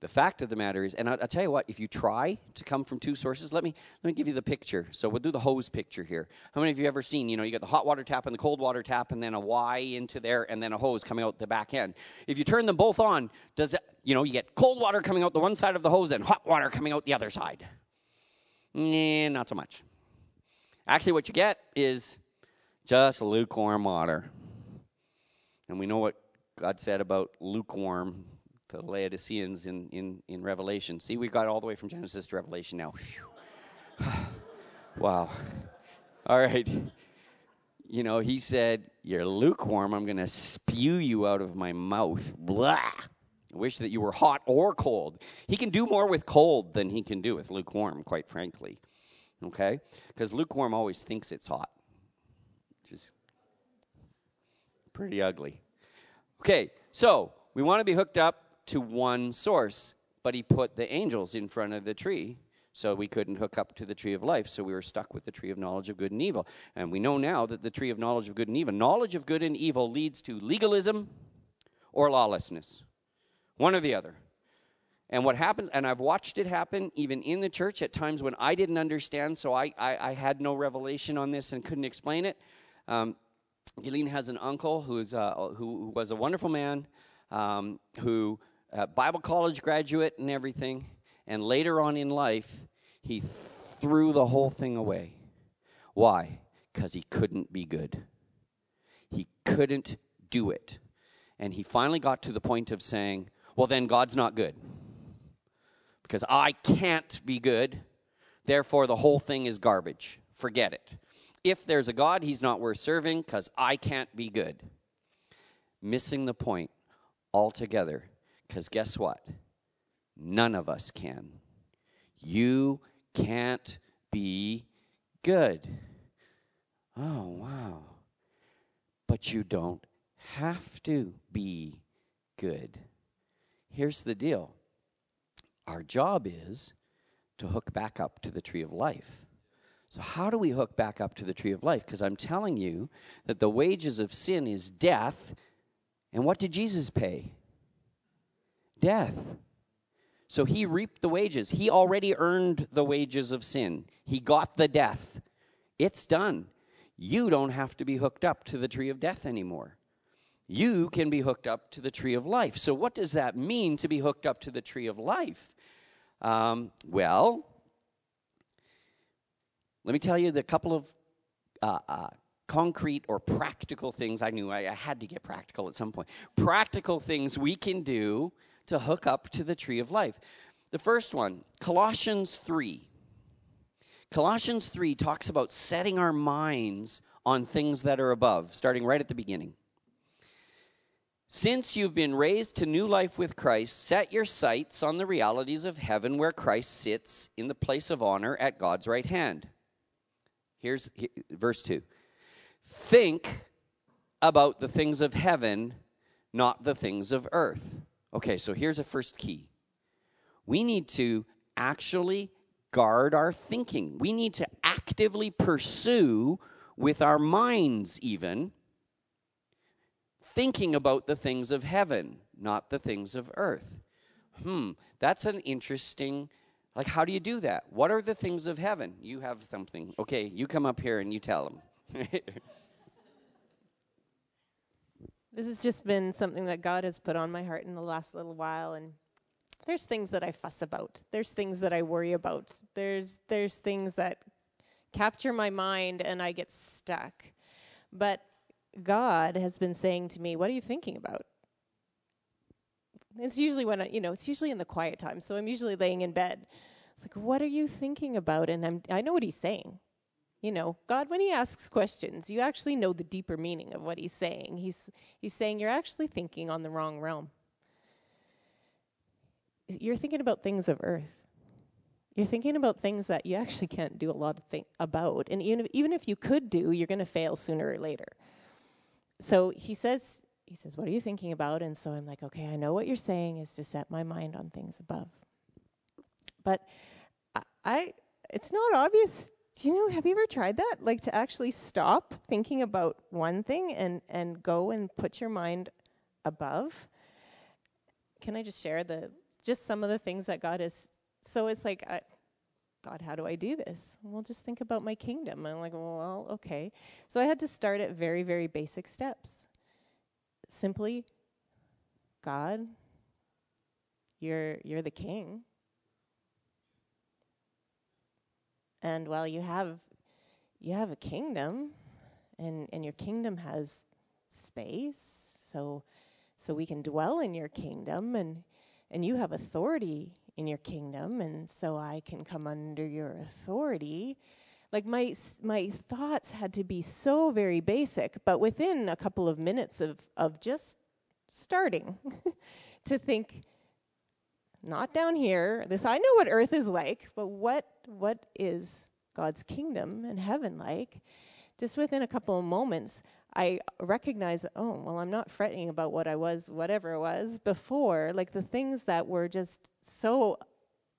E: the fact of the matter is, and I'll, I'll, tell you what, if you try to come from two sources, let me let me give you the picture. So we'll do the hose picture here. How many of you ever seen, you know, you got the hot water tap and the cold water tap, and then a Y into there, and then a hose coming out the back end. If you turn them both on, does it, you know, you get cold water coming out the one side of the hose and hot water coming out the other side? Nah, not so much. Actually, what you get is just lukewarm water. And we know what God said about lukewarm to the Laodiceans in, in, in Revelation. See, we got all the way from Genesis to Revelation now. [SIGHS] wow. All right. You know, he said, You're lukewarm. I'm going to spew you out of my mouth. Blah. I wish that you were hot or cold. He can do more with cold than he can do with lukewarm, quite frankly. Okay? Because lukewarm always thinks it's hot. Just pretty ugly. Okay, so we want to be hooked up to one source, but he put the angels in front of the tree. So we couldn't hook up to the tree of life. So we were stuck with the tree of knowledge of good and evil. And we know now that the tree of knowledge of good and evil, knowledge of good and evil leads to legalism or lawlessness. One or the other. And what happens, and I've watched it happen even in the church at times when I didn't understand, so I, I, I had no revelation on this and couldn't explain it. Um, Gillian has an uncle who's, uh, who, was a wonderful man, um, who uh, Bible college graduate and everything, and later on in life, he threw the whole thing away. Why? Because he couldn't be good. He couldn't do it. And he finally got to the point of saying, Well, then God's not good. Because I can't be good, therefore the whole thing is garbage. Forget it. If there's a God, he's not worth serving because I can't be good. Missing the point altogether. Because guess what? None of us can. You can't be good. Oh, wow. But you don't have to be good. Here's the deal our job is to hook back up to the tree of life. So, how do we hook back up to the tree of life? Because I'm telling you that the wages of sin is death. And what did Jesus pay? Death. So he reaped the wages. He already earned the wages of sin. He got the death. It's done. You don't have to be hooked up to the tree of death anymore. You can be hooked up to the tree of life. So, what does that mean to be hooked up to the tree of life? Um, well, let me tell you the couple of uh, uh, concrete or practical things. I knew I, I had to get practical at some point. Practical things we can do to hook up to the tree of life. The first one, Colossians 3. Colossians 3 talks about setting our minds on things that are above, starting right at the beginning. Since you've been raised to new life with Christ, set your sights on the realities of heaven where Christ sits in the place of honor at God's right hand. Here's verse 2. Think about the things of heaven, not the things of earth. Okay, so here's a first key. We need to actually guard our thinking. We need to actively pursue with our minds, even thinking about the things of heaven, not the things of earth. Hmm, that's an interesting. Like, how do you do that? What are the things of heaven? You have something. Okay, you come up here and you tell them. [LAUGHS]
D: this has just been something that God has put on my heart in the last little while, and there's things that I fuss about. There's things that I worry about. There's there's things that capture my mind, and I get stuck. But God has been saying to me, What are you thinking about? It's usually when I, you know, it's usually in the quiet time. So I'm usually laying in bed. It's like, what are you thinking about? And I'm, I know what he's saying. You know, God, when he asks questions, you actually know the deeper meaning of what he's saying. He's, he's saying you're actually thinking on the wrong realm. You're thinking about things of earth. You're thinking about things that you actually can't do a lot of think about. And even if, even if you could do, you're going to fail sooner or later. So he says, he says, What are you thinking about? And so I'm like, Okay, I know what you're saying is to set my mind on things above. But I, I it's not obvious. Do you know, have you ever tried that? Like to actually stop thinking about one thing and, and go and put your mind above? Can I just share the just some of the things that God is so it's like I, God, how do I do this? Well, just think about my kingdom. I'm like, well, okay. So I had to start at very, very basic steps. Simply, God, you're you're the king. And while you have you have a kingdom and and your kingdom has space, so so we can dwell in your kingdom and and you have authority in your kingdom and so I can come under your authority. Like my my thoughts had to be so very basic but within a couple of minutes of of just starting [LAUGHS] to think not down here. This I know what earth is like but what what is God's kingdom and heaven like? Just within a couple of moments I recognize, oh, well, I'm not fretting about what I was, whatever it was before, like the things that were just so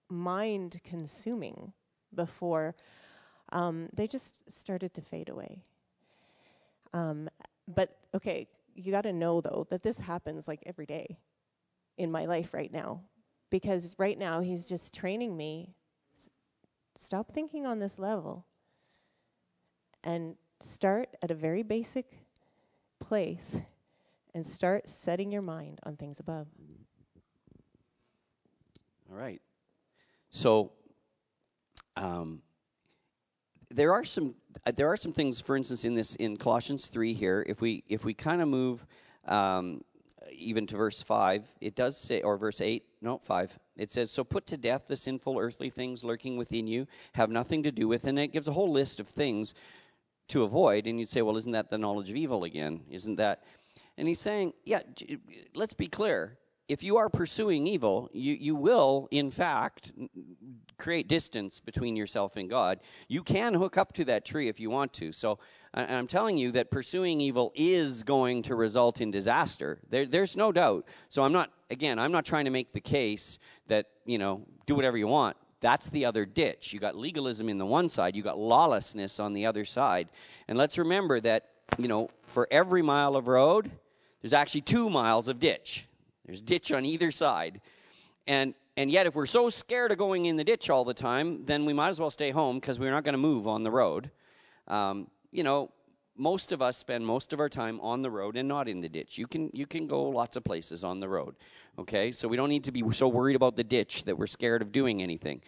D: mind consuming before, um, they just started to fade away. Um, but okay, you got to know though that this happens like every day in my life right now because right now he's just training me. S- stop thinking on this level and start at a very basic place and start setting your mind on things above.
E: All right. So, um, there are some uh, there are some things, for instance, in this in Colossians three here. If we if we kind of move um, even to verse five, it does say, or verse eight, no five. It says, "So put to death the sinful earthly things lurking within you, have nothing to do with." And it gives a whole list of things to avoid. And you'd say, "Well, isn't that the knowledge of evil again? Isn't that?" And he's saying, "Yeah, let's be clear if you are pursuing evil, you, you will, in fact, create distance between yourself and God. You can hook up to that tree if you want to. So I'm telling you that pursuing evil is going to result in disaster. There, there's no doubt. So I'm not, again, I'm not trying to make the case that, you know, do whatever you want. That's the other ditch. You got legalism in the one side, you got lawlessness on the other side. And let's remember that, you know, for every mile of road, there's actually two miles of ditch. There's ditch on either side. And and yet if we're so scared of going in the ditch all the time, then we might as well stay home because we're not going to move on the road. Um, you know, most of us spend most of our time on the road and not in the ditch. You can you can go lots of places on the road. Okay? So we don't need to be so worried about the ditch that we're scared of doing anything.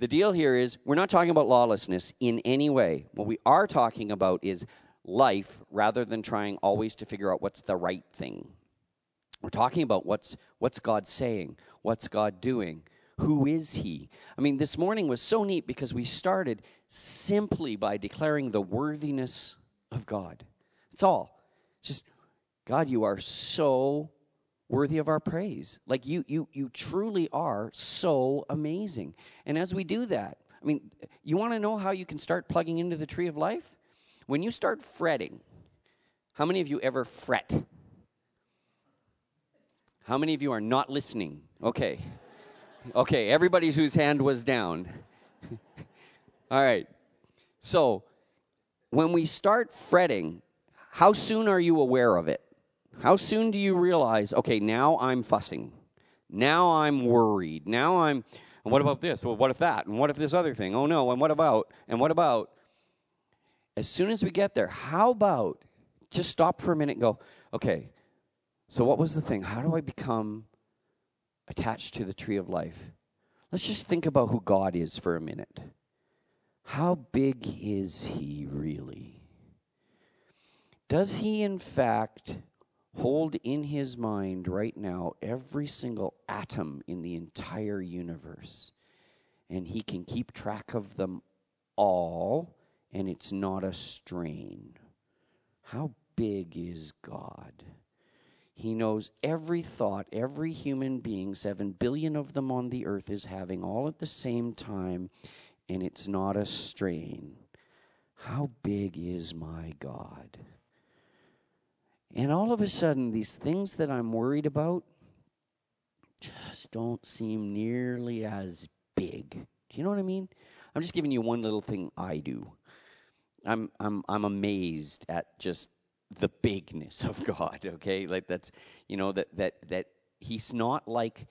E: The deal here is we're not talking about lawlessness in any way. What we are talking about is life rather than trying always to figure out what's the right thing. We're talking about what's, what's God saying, what's God doing, who is He. I mean, this morning was so neat because we started simply by declaring the worthiness of God. It's all. Just, God, you are so worthy of our praise. Like you, you, you truly are so amazing. And as we do that, I mean, you want to know how you can start plugging into the tree of life? When you start fretting, how many of you ever fret? How many of you are not listening? Okay. Okay, everybody whose hand was down. [LAUGHS] All right. So, when we start fretting, how soon are you aware of it? How soon do you realize, okay, now I'm fussing. Now I'm worried. Now I'm, and what about this? Well, what if that? And what if this other thing? Oh no, and what about? And what about? As soon as we get there, how about just stop for a minute and go, okay, so, what was the thing? How do I become attached to the tree of life? Let's just think about who God is for a minute. How big is He really? Does He, in fact, hold in His mind right now every single atom in the entire universe? And He can keep track of them all, and it's not a strain. How big is God? He knows every thought every human being, seven billion of them on the earth, is having all at the same time, and it's not a strain. How big is my God? And all of a sudden, these things that I'm worried about just don't seem nearly as big. Do you know what I mean? I'm just giving you one little thing I do. I'm I'm I'm amazed at just the bigness of [LAUGHS] God, okay? Like that's you know that that that he's not like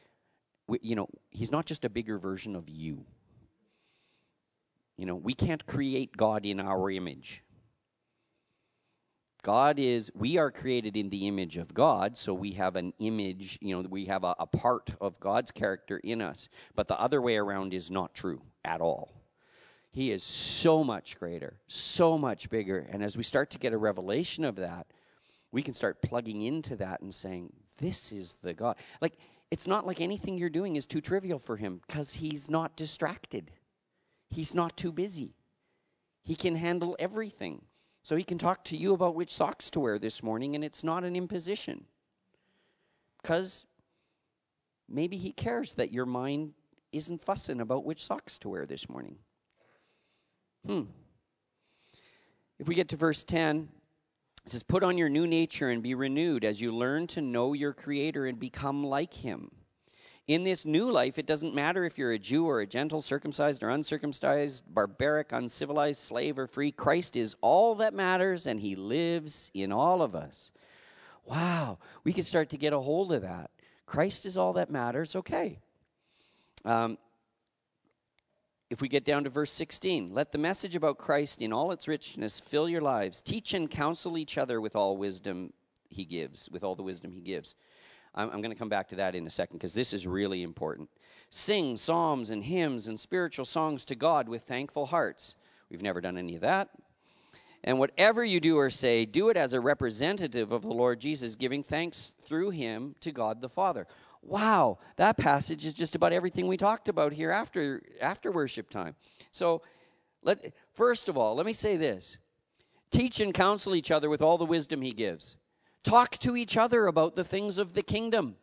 E: you know, he's not just a bigger version of you. You know, we can't create God in our image. God is, we are created in the image of God, so we have an image, you know, we have a, a, part of God's character in us. But the other way around is not true at all. He is so much greater, so much bigger. And as we start to get a revelation of that, we can start plugging into that and saying, This is the God. Like, it's not like anything you're doing is too trivial for him because he's not distracted, he's not too busy. He can handle everything. So he can talk to you about which socks to wear this morning, and it's not an imposition. Because maybe he cares that your mind isn't fussing about which socks to wear this morning. Hmm. If we get to verse 10, it says, Put on your new nature and be renewed as you learn to know your Creator and become like Him. In this new life, it doesn't matter if you're a Jew or a Gentile, circumcised or uncircumcised, barbaric, uncivilized, slave or free. Christ is all that matters, and He lives in all of us. Wow, we can start to get a hold of that. Christ is all that matters. Okay. Um, if we get down to verse 16, let the message about Christ in all its richness fill your lives. Teach and counsel each other with all wisdom he gives, with all the wisdom he gives. I'm, I'm going to come back to that in a second because this is really important. Sing psalms and hymns and spiritual songs to God with thankful hearts. We've never done any of that. And whatever you do or say, do it as a representative of the Lord Jesus, giving thanks through him to God the Father wow, that passage is just about everything we talked about here after, after worship time. So, let, first of all, let me say this teach and counsel each other with all the wisdom he gives. Talk to each other about the things of the kingdom.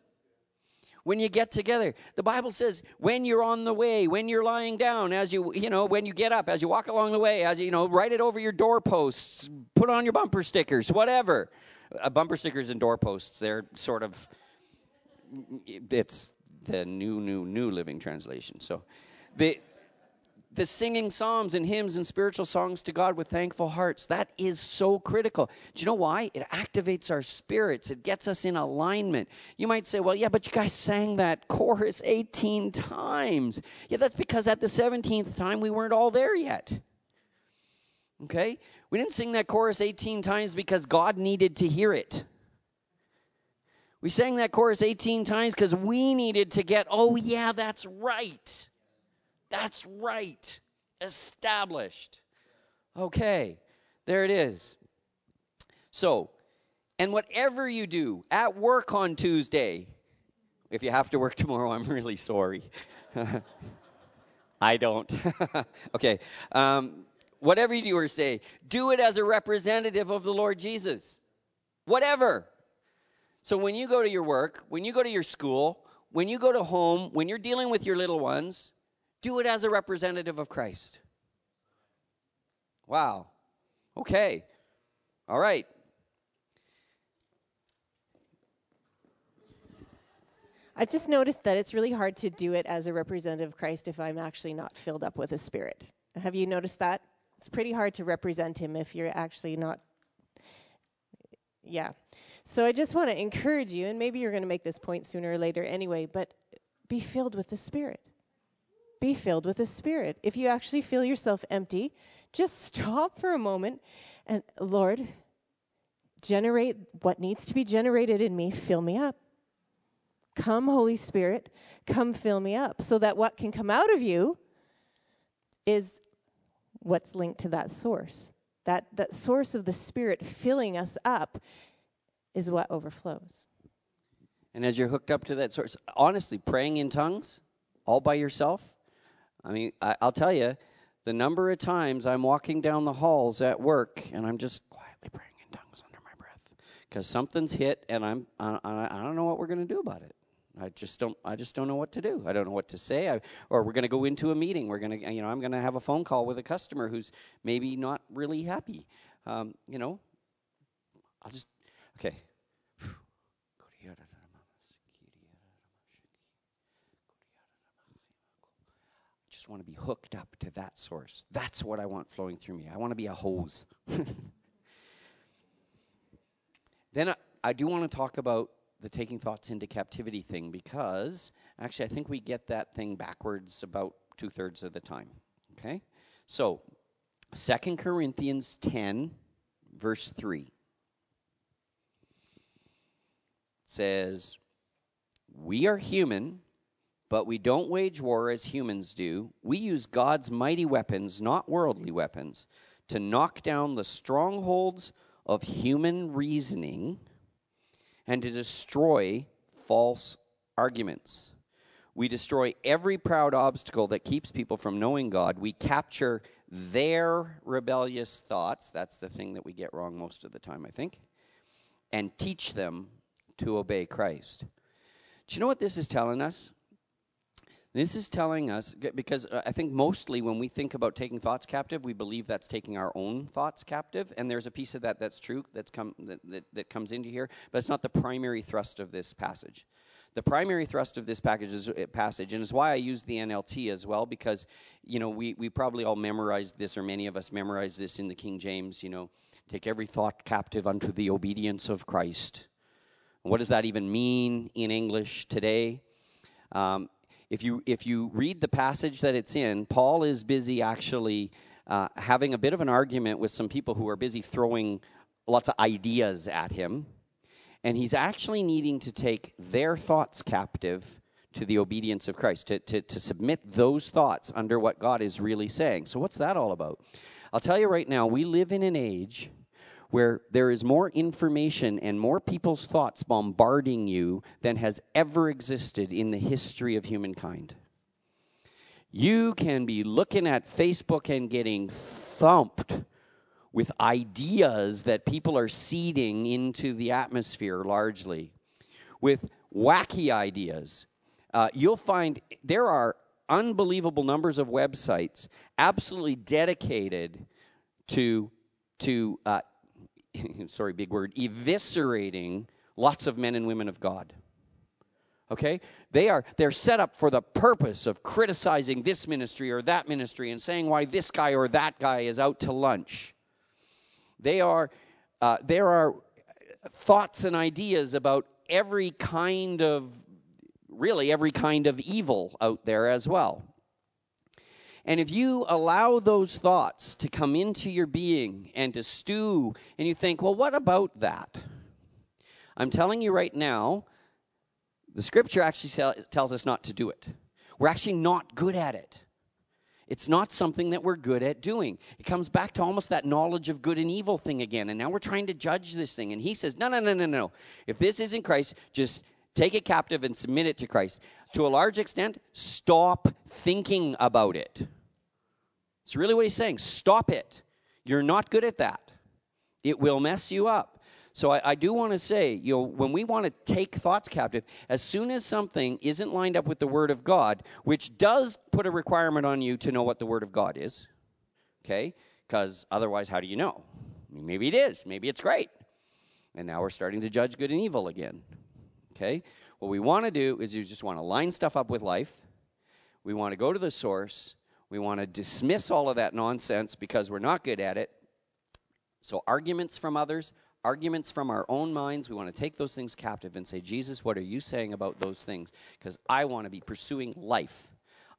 E: When you get together, the Bible says when you're on the way, when you're lying down, as you, you know, when you get up, as you walk along the way, as you, know, write it over your doorposts, put on your bumper stickers, whatever. Uh, bumper stickers and doorposts, they're sort of it's the new, new, new living translation. So the the singing psalms and hymns and spiritual songs to God with thankful hearts. That is so critical. Do you know why? It activates our spirits, it gets us in alignment. You might say, well, yeah, but you guys sang that chorus 18 times. Yeah, that's because at the 17th time we weren't all there yet. Okay? We didn't sing that chorus 18 times because God needed to hear it. We sang that chorus 18 times because we needed to get, oh, yeah, that's right. That's right. Established. Okay, there it is. So, and whatever you do at work on Tuesday, if you have to work [LAUGHS] tomorrow, I'm really sorry. [LAUGHS] I don't. [LAUGHS] okay. Um, whatever you do or say, do it as a representative of the Lord Jesus. Whatever. So when you go to your work, when you go to your school, when you go to home, when you're dealing with your little ones, do it as a representative of Christ. Wow. Okay. All right.
D: I just noticed that it's really hard to do it as a representative of Christ if I'm actually not filled up with the Spirit. Have you noticed that? It's pretty hard to represent Him if you're actually not. Yeah. So I just want to encourage you, and maybe you're going to make this point sooner or later anyway, but be filled with the Spirit. Be filled with the Spirit. If you actually feel yourself empty, just stop for a moment and, Lord, generate what needs to be generated in me, fill me up. Come, Holy Spirit, come fill me up so that what can come out of you is what's linked to that source. That, that source of the Spirit filling us up is what overflows.
E: And as you're hooked up to that source, honestly, praying in tongues all by yourself, I mean, I, will tell you, the number of times I'm walking down the halls at work and I'm just quietly praying in tongues under my breath because something's hit and I'm I, I don't know what we're going to do about it. I just don't. I just don't know what to do. I don't know what to say. I, or we're going to go into a meeting. We're going to, you know, I'm going to have a phone call with a customer who's maybe not really happy. Um, you know, I'll just Okay. I just want to be hooked up to that source. That's what I want flowing through me. I want to be a hose. [LAUGHS] then I, I do want to talk about the taking thoughts into captivity thing because actually I think we get that thing backwards about two thirds of the time. Okay? So, Second Corinthians 10, verse 3. Says, We are human, but we don't wage war as humans do. We use God's mighty weapons, not worldly weapons, to knock down the strongholds of human reasoning and to destroy false arguments. We destroy every proud obstacle that keeps people from knowing God. We capture their rebellious thoughts. That's the thing that we get wrong most of the time, I think. And teach them to obey Christ. Do you know what this is telling us? This is telling us, because uh, I think mostly when we think about taking thoughts captive, we believe that's taking our own thoughts captive. And there's a piece of that that's true that's come, that, that, that comes into here, but it's not the primary thrust of this passage. The primary thrust of this is, uh, passage, and it's why I use the NLT as well, because you know we, we probably all memorized this, or many of us memorized this in the King James. You know, take every thought captive unto the obedience of Christ. What does that even mean in English today? Um, if you if you read the passage that it's in, Paul is busy actually uh, having a bit of an argument with some people who are busy throwing lots of ideas at him, and he's actually needing to take their thoughts captive to the obedience of Christ, to, to, to submit those thoughts under what God is really saying. So, what's that all about? I'll tell you right now, we live in an age where there is more information and more people's thoughts bombarding you than has ever existed in the history of humankind. You can be looking at Facebook and getting thumped with ideas that people are seeding into the atmosphere largely, with wacky ideas. Uh, you'll find there are unbelievable numbers of websites absolutely dedicated to to uh, [LAUGHS] sorry, big word, eviscerating lots of men and women of God. Okay? They are they're set up for the purpose of criticizing this ministry or that ministry and saying why this guy or that guy is out to lunch. They are uh, there are thoughts and ideas about every kind of really every kind of evil out there as well. And if you allow those thoughts to come into your being and to stew, and you think, well, what about that? I'm telling you right now, the scripture actually tells us not to do it. We're actually not good at it. It's not something that we're good at doing. It comes back to almost that knowledge of good and evil thing again. And now we're trying to judge this thing. And he says, no, no, no, no, no. If this isn't Christ, just take it captive and submit it to Christ. To a large extent, stop thinking about it. It's really what he's saying. Stop it. You're not good at that. It will mess you up. So I, I do want to say, you know, when we want to take thoughts captive, as soon as something isn't lined up with the Word of God, which does put a requirement on you to know what the Word of God is, okay? Because otherwise, how do you know? Maybe it is. Maybe it's great. And now we're starting to judge good and evil again. Okay? What we want to do is you just want to line stuff up with life. We want to go to the source we want to dismiss all of that nonsense because we're not good at it. So, arguments from others, arguments from our own minds, we want to take those things captive and say, Jesus, what are you saying about those things? Because I want to be pursuing life.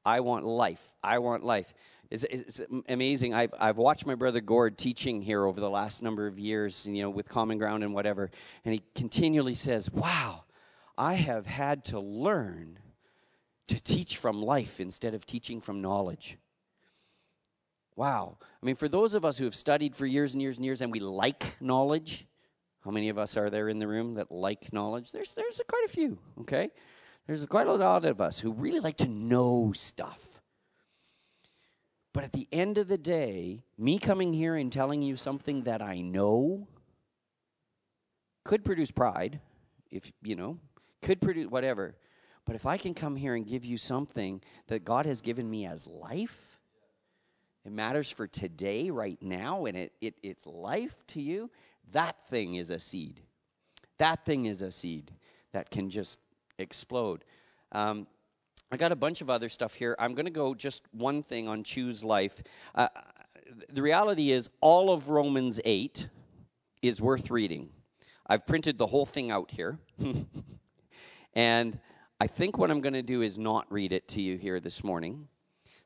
E: I want life. I want life. It's, it's, amazing. I've, I've watched my brother Gord teaching here over the last number of years, you know, with Common Ground and whatever, and he continually says, Wow, I have had to learn to teach from life instead of teaching from knowledge. Wow. I mean, for those of us who have studied for years and years and years and we like knowledge, how many of us are there in the room that like knowledge? There's, there's quite a few, okay? There's quite a lot of us who really like to know stuff. But at the end of the day, me coming here and telling you something that I know could produce pride, if, you know, could produce whatever. But if I can come here and give you something that God has given me as life, it matters for today, right now, and it, it, it's life to you, that thing is a seed. That thing is a seed that can just explode. Um, I got a bunch of other stuff here. I'm going to go just one thing on choose life. Uh, the reality is, all of Romans 8 is worth reading. I've printed the whole thing out here. [LAUGHS] and I think what I'm going to do is not read it to you here this morning.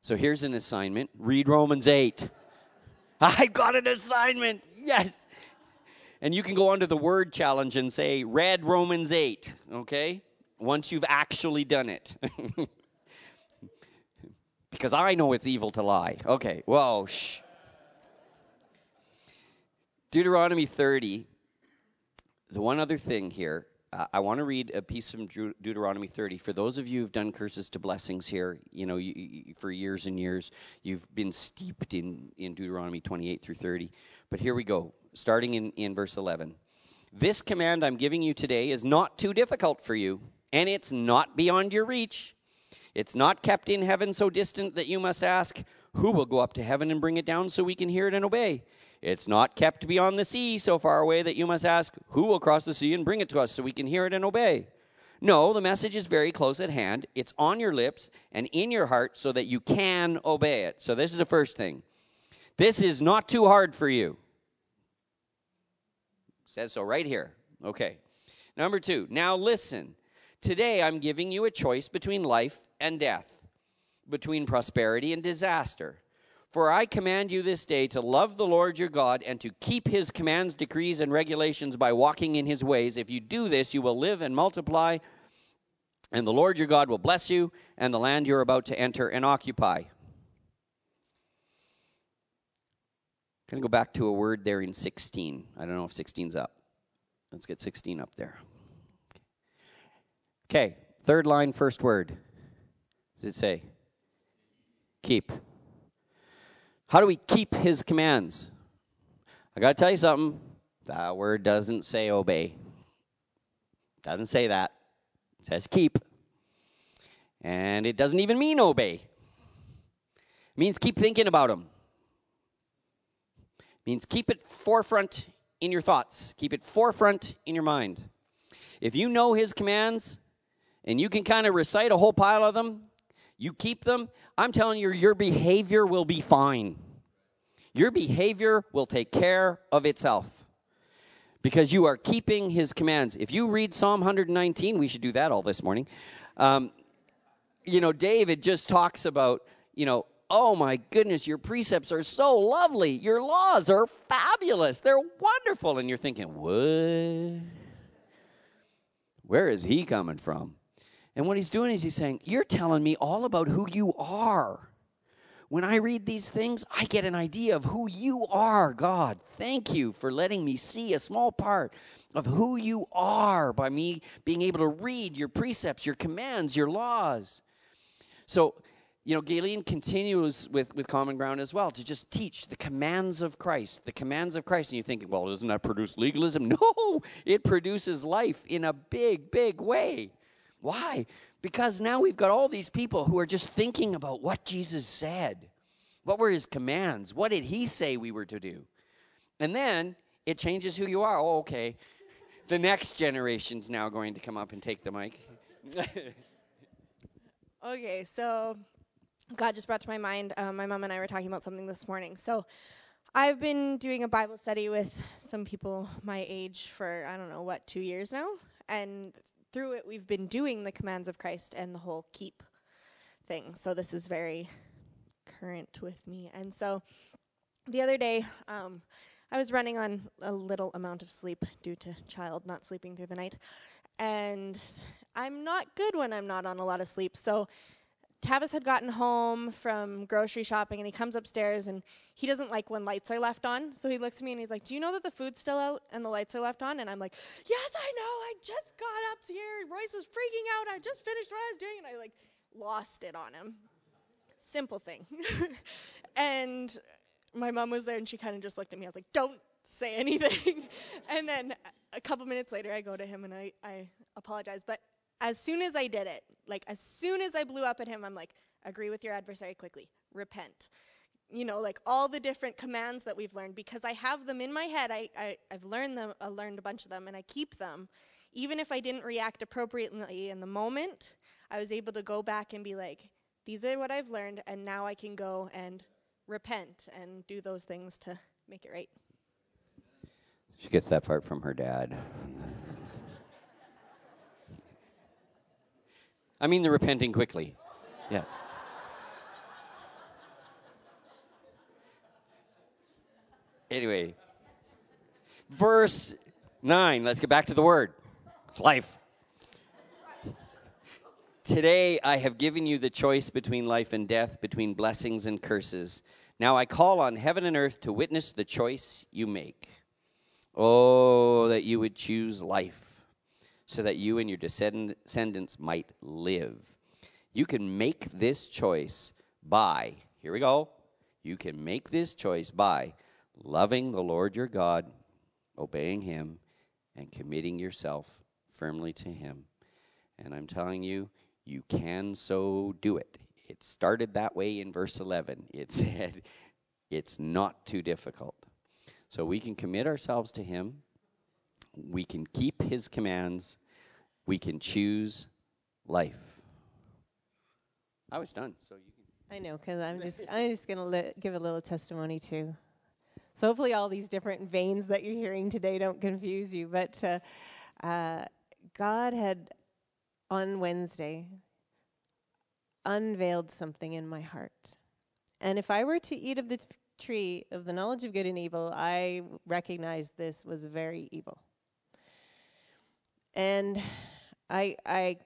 E: So here's an assignment read Romans 8. [LAUGHS] I got an assignment. Yes. And you can go onto the word challenge and say, read Romans 8, okay? Once you've actually done it. [LAUGHS] because I know it's evil to lie. Okay, whoa, shh. Deuteronomy 30. The one other thing here, uh, I want to read a piece from Deuteronomy 30. For those of you who've done curses to blessings here, you know, you, you, for years and years, you've been steeped in, in Deuteronomy 28 through 30. But here we go, starting in, in verse 11. This command I'm giving you today is not too difficult for you, and it's not beyond your reach. It's not kept in heaven so distant that you must ask, Who will go up to heaven and bring it down so we can hear it and obey? It's not kept beyond the sea so far away that you must ask, Who will cross the sea and bring it to us so we can hear it and obey? No, the message is very close at hand. It's on your lips and in your heart so that you can obey it. So, this is the first thing. This is not too hard for you. says so right here. Okay. Number two, now listen. Today I'm giving you a choice between life and death, between prosperity and disaster. For I command you this day to love the Lord your God and to keep his commands, decrees, and regulations by walking in his ways. If you do this, you will live and multiply, and the Lord your God will bless you and the land you're about to enter and occupy. Going to go back to a word there in 16. I don't know if 16's up. Let's get 16 up there. Okay, third line, first word. Does it say? Keep. How do we keep his commands? I got to tell you something. That word doesn't say obey. Doesn't say that. It says keep. And it doesn't even mean obey. It means keep thinking about them. It means keep it forefront in your thoughts. Keep it forefront in your mind. If you know his commands and you can kind of recite a whole pile of them, you keep them, I'm telling you, your behavior will be fine. Your behavior will take care of itself because you are keeping his commands. If you read Psalm 119, we should do that all this morning. Um, you know, David just talks about, you know, oh my goodness, your precepts are so lovely. Your laws are fabulous. They're wonderful. And you're thinking, what? Where is he coming from? And what he's doing is he's saying, You're telling me all about who you are. When I read these things, I get an idea of who you are, God. Thank you for letting me see a small part of who you are by me being able to read your precepts, your commands, your laws. So, you know, Galen continues with, with Common Ground as well to just teach the commands of Christ, the commands of Christ. And you're thinking, well, doesn't that produce legalism? [LAUGHS] No, it produces life in a big, big way. Why? Because now we've got all these people who are just thinking about what Jesus said. What were his commands? What did he say we were to do? And then it changes who you are. Oh, okay. The next generation's now going to come up and take the mic. [LAUGHS]
H: Okay, so God just brought to my mind, um, my mom and I were talking about something this morning. So I've been doing a Bible study with some people my age for, I don't know, what, two years now? And through it, we've been doing the commands of Christ and the whole keep thing. So this is very current with me. And so the other day, um, I was running on a little amount of sleep due to child not sleeping through the night. And I'm not good when I'm not on a lot of sleep. So Tavis had gotten home from grocery shopping and he comes upstairs and he doesn't like when lights are left on. So he looks at me and he's like, Do you know that the food's still out and the lights are left on? And I'm like, Yes, I know. I just got up here. Royce was freaking out. I just finished what I was doing. And I like lost it on him. Simple thing. [LAUGHS] and my mom was there and she kind of just looked at me. I was like, Don't say [LAUGHS] anything. and then a couple minutes later, I go to him and I, I apologize. But as soon as I did it, like as soon as I blew up at him, I'm like, agree with your adversary quickly, repent. You know, like all the different commands that we've learned because I have them in my head. I, I I've learned them. I learned a bunch of them, and I keep them. Even if I didn't react appropriately in the moment, I was able to go back and be like, these are what I've learned, and now I can go and repent and do those things to make it right.
E: She gets that part from her dad. I mean, the repenting quickly. Yeah. Anyway, verse 9. Let's get back to the word. It's life. Today I have given you the choice between life and death, between blessings and curses. Now I call on heaven and earth to witness the choice you make. Oh, that you would choose life, so that you and your descendants might live. You can make this choice by, here we go, you can make this choice by loving the Lord your God, obeying Him, and committing yourself firmly to Him. And I'm telling you, you can so do it. It started that way in verse 11. [LAUGHS] It said, it's not too difficult. So we can commit ourselves to Him, we can keep His commands, we can choose life. I was done, so you can.
D: I know, because I'm just I'm just gonna give a little testimony too. So hopefully, all these different veins that you're hearing today don't confuse you. But uh, uh, God had on Wednesday unveiled something in my heart, and if I were to eat of the tree of the knowledge of good and evil, I recognized this was very evil. And I I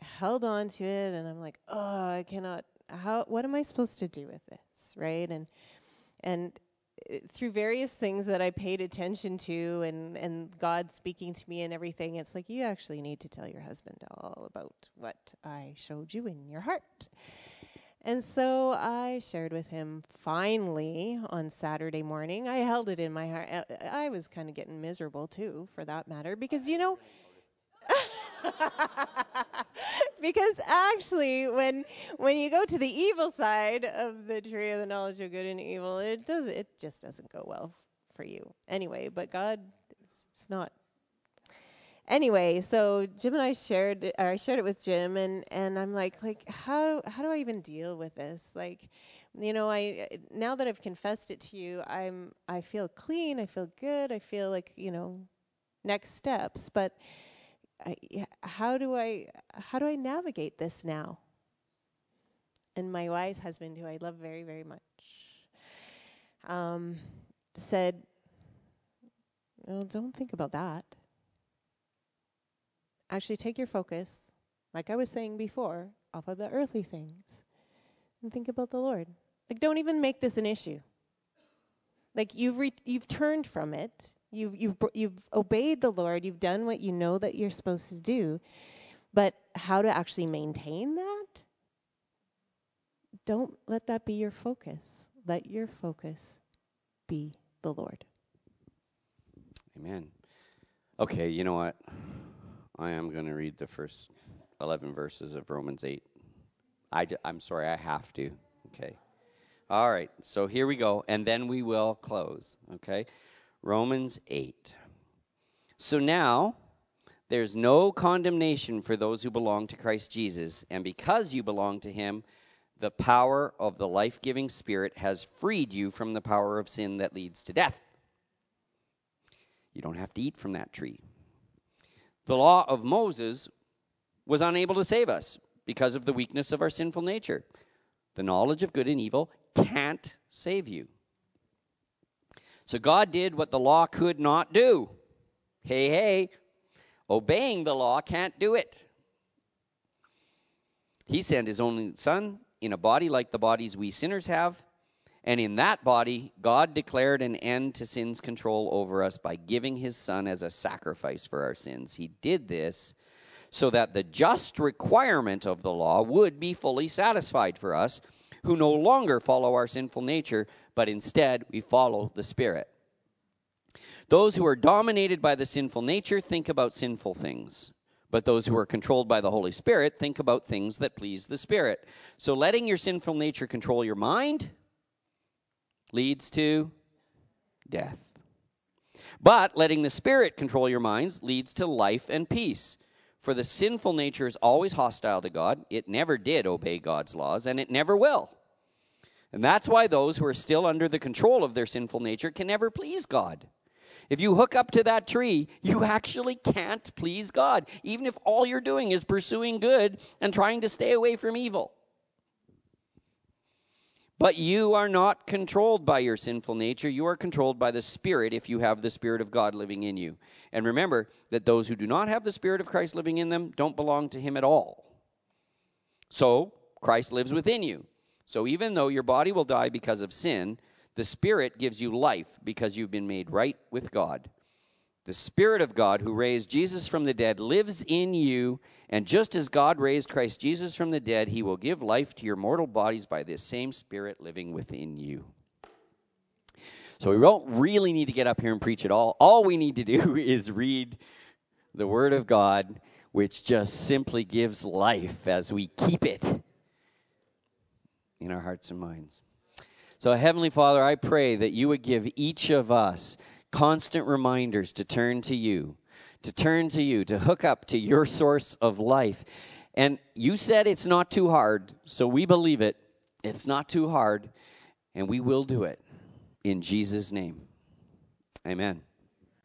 D: held on to it and I'm like, "Oh, I cannot how what am I supposed to do with this?" Right? And and uh, through various things that I paid attention to and and God speaking to me and everything, it's like you actually need to tell your husband all about what I showed you in your heart. And so I shared with him finally on Saturday morning. I held it in my heart. Uh, I was kind of getting miserable too, for that matter, because you know. [LAUGHS] because actually when when you go to the evil side of the tree of the knowledge of good and evil it does it just doesn't go well for you. Anyway but god it's not. Anyway, so Jim and I shared or I shared it with Jim and and I'm like like how how do I even deal with this? Like you know, I now that I've confessed it to you, I'm I feel clean, I feel good, I feel like, you know, next steps, but I, how do I how do I navigate this now? And my wise husband, who I love very very much, um, said, "Well, don't think about that actually take your focus, like I was saying before, off of the earthly things and think about the Lord. Like, don't even make this an issue. Like, you've, re- you've turned from it, you've, you've, you've obeyed the Lord, you've done what you know that you're supposed to do, but how to actually maintain that? Don't let that be your focus. Let your focus be the Lord.
E: Amen. Okay, you know what? I am going to read the first 11 verses of Romans 8. I d- I'm sorry, I have to. Okay. All right, so here we go, and then we will close. Okay. Romans 8. So now, there's no condemnation for those who belong to Christ Jesus, and because you belong to him, the power of the life giving Spirit has freed you from the power of sin that leads to death. You don't have to eat from that tree. The law of Moses was unable to save us because of the weakness of our sinful nature. The knowledge of good and evil can't save you. So God did what the law could not do. Hey, hey, obeying the law can't do it. He sent his only son in a body like the bodies we sinners have and in that body, God declared an end to sin's control over us by giving his son as a sacrifice for our sins. He did this so that the just requirement of the law would be fully satisfied for us who no longer follow our sinful nature, but instead we follow the Spirit. Those who are dominated by the sinful nature think about sinful things. But those who are controlled by the Holy Spirit think about things that please the Spirit. So letting your sinful nature control your mind leads to death. But letting the Spirit control your minds leads to life and peace. For the sinful nature is always hostile to God. It never did obey God's laws, and it never will. And that's why those who are still under the control of their sinful nature can never please God. If you hook up to that tree, you actually can't please God, even if all you're doing is pursuing good and trying to stay away from evil. But you are not controlled by your sinful nature. You are controlled by the Spirit if you have the Spirit of God living in you. And remember that those who do not have the Spirit of Christ living in them don't belong to Him at all. So, Christ lives within you. So, even though your body will die because of sin, the Spirit gives you life because you've been made right with God. The Spirit of God, who raised Jesus from the dead, lives in you, and just as God raised Christ Jesus from the dead, he will give life to your mortal bodies by this same Spirit living within you. So we don't really need to get up here and preach at all. All we need to do [LAUGHS] is read the Word of God, which just simply gives life as we keep it in our hearts and minds. So, Heavenly Father, I pray that you would give each of us constant reminders to turn to you, to turn to you, to hook up to your source of life. And you said it's not too hard, so we believe it. It's not too hard, and we will do it in Jesus' name. Amen.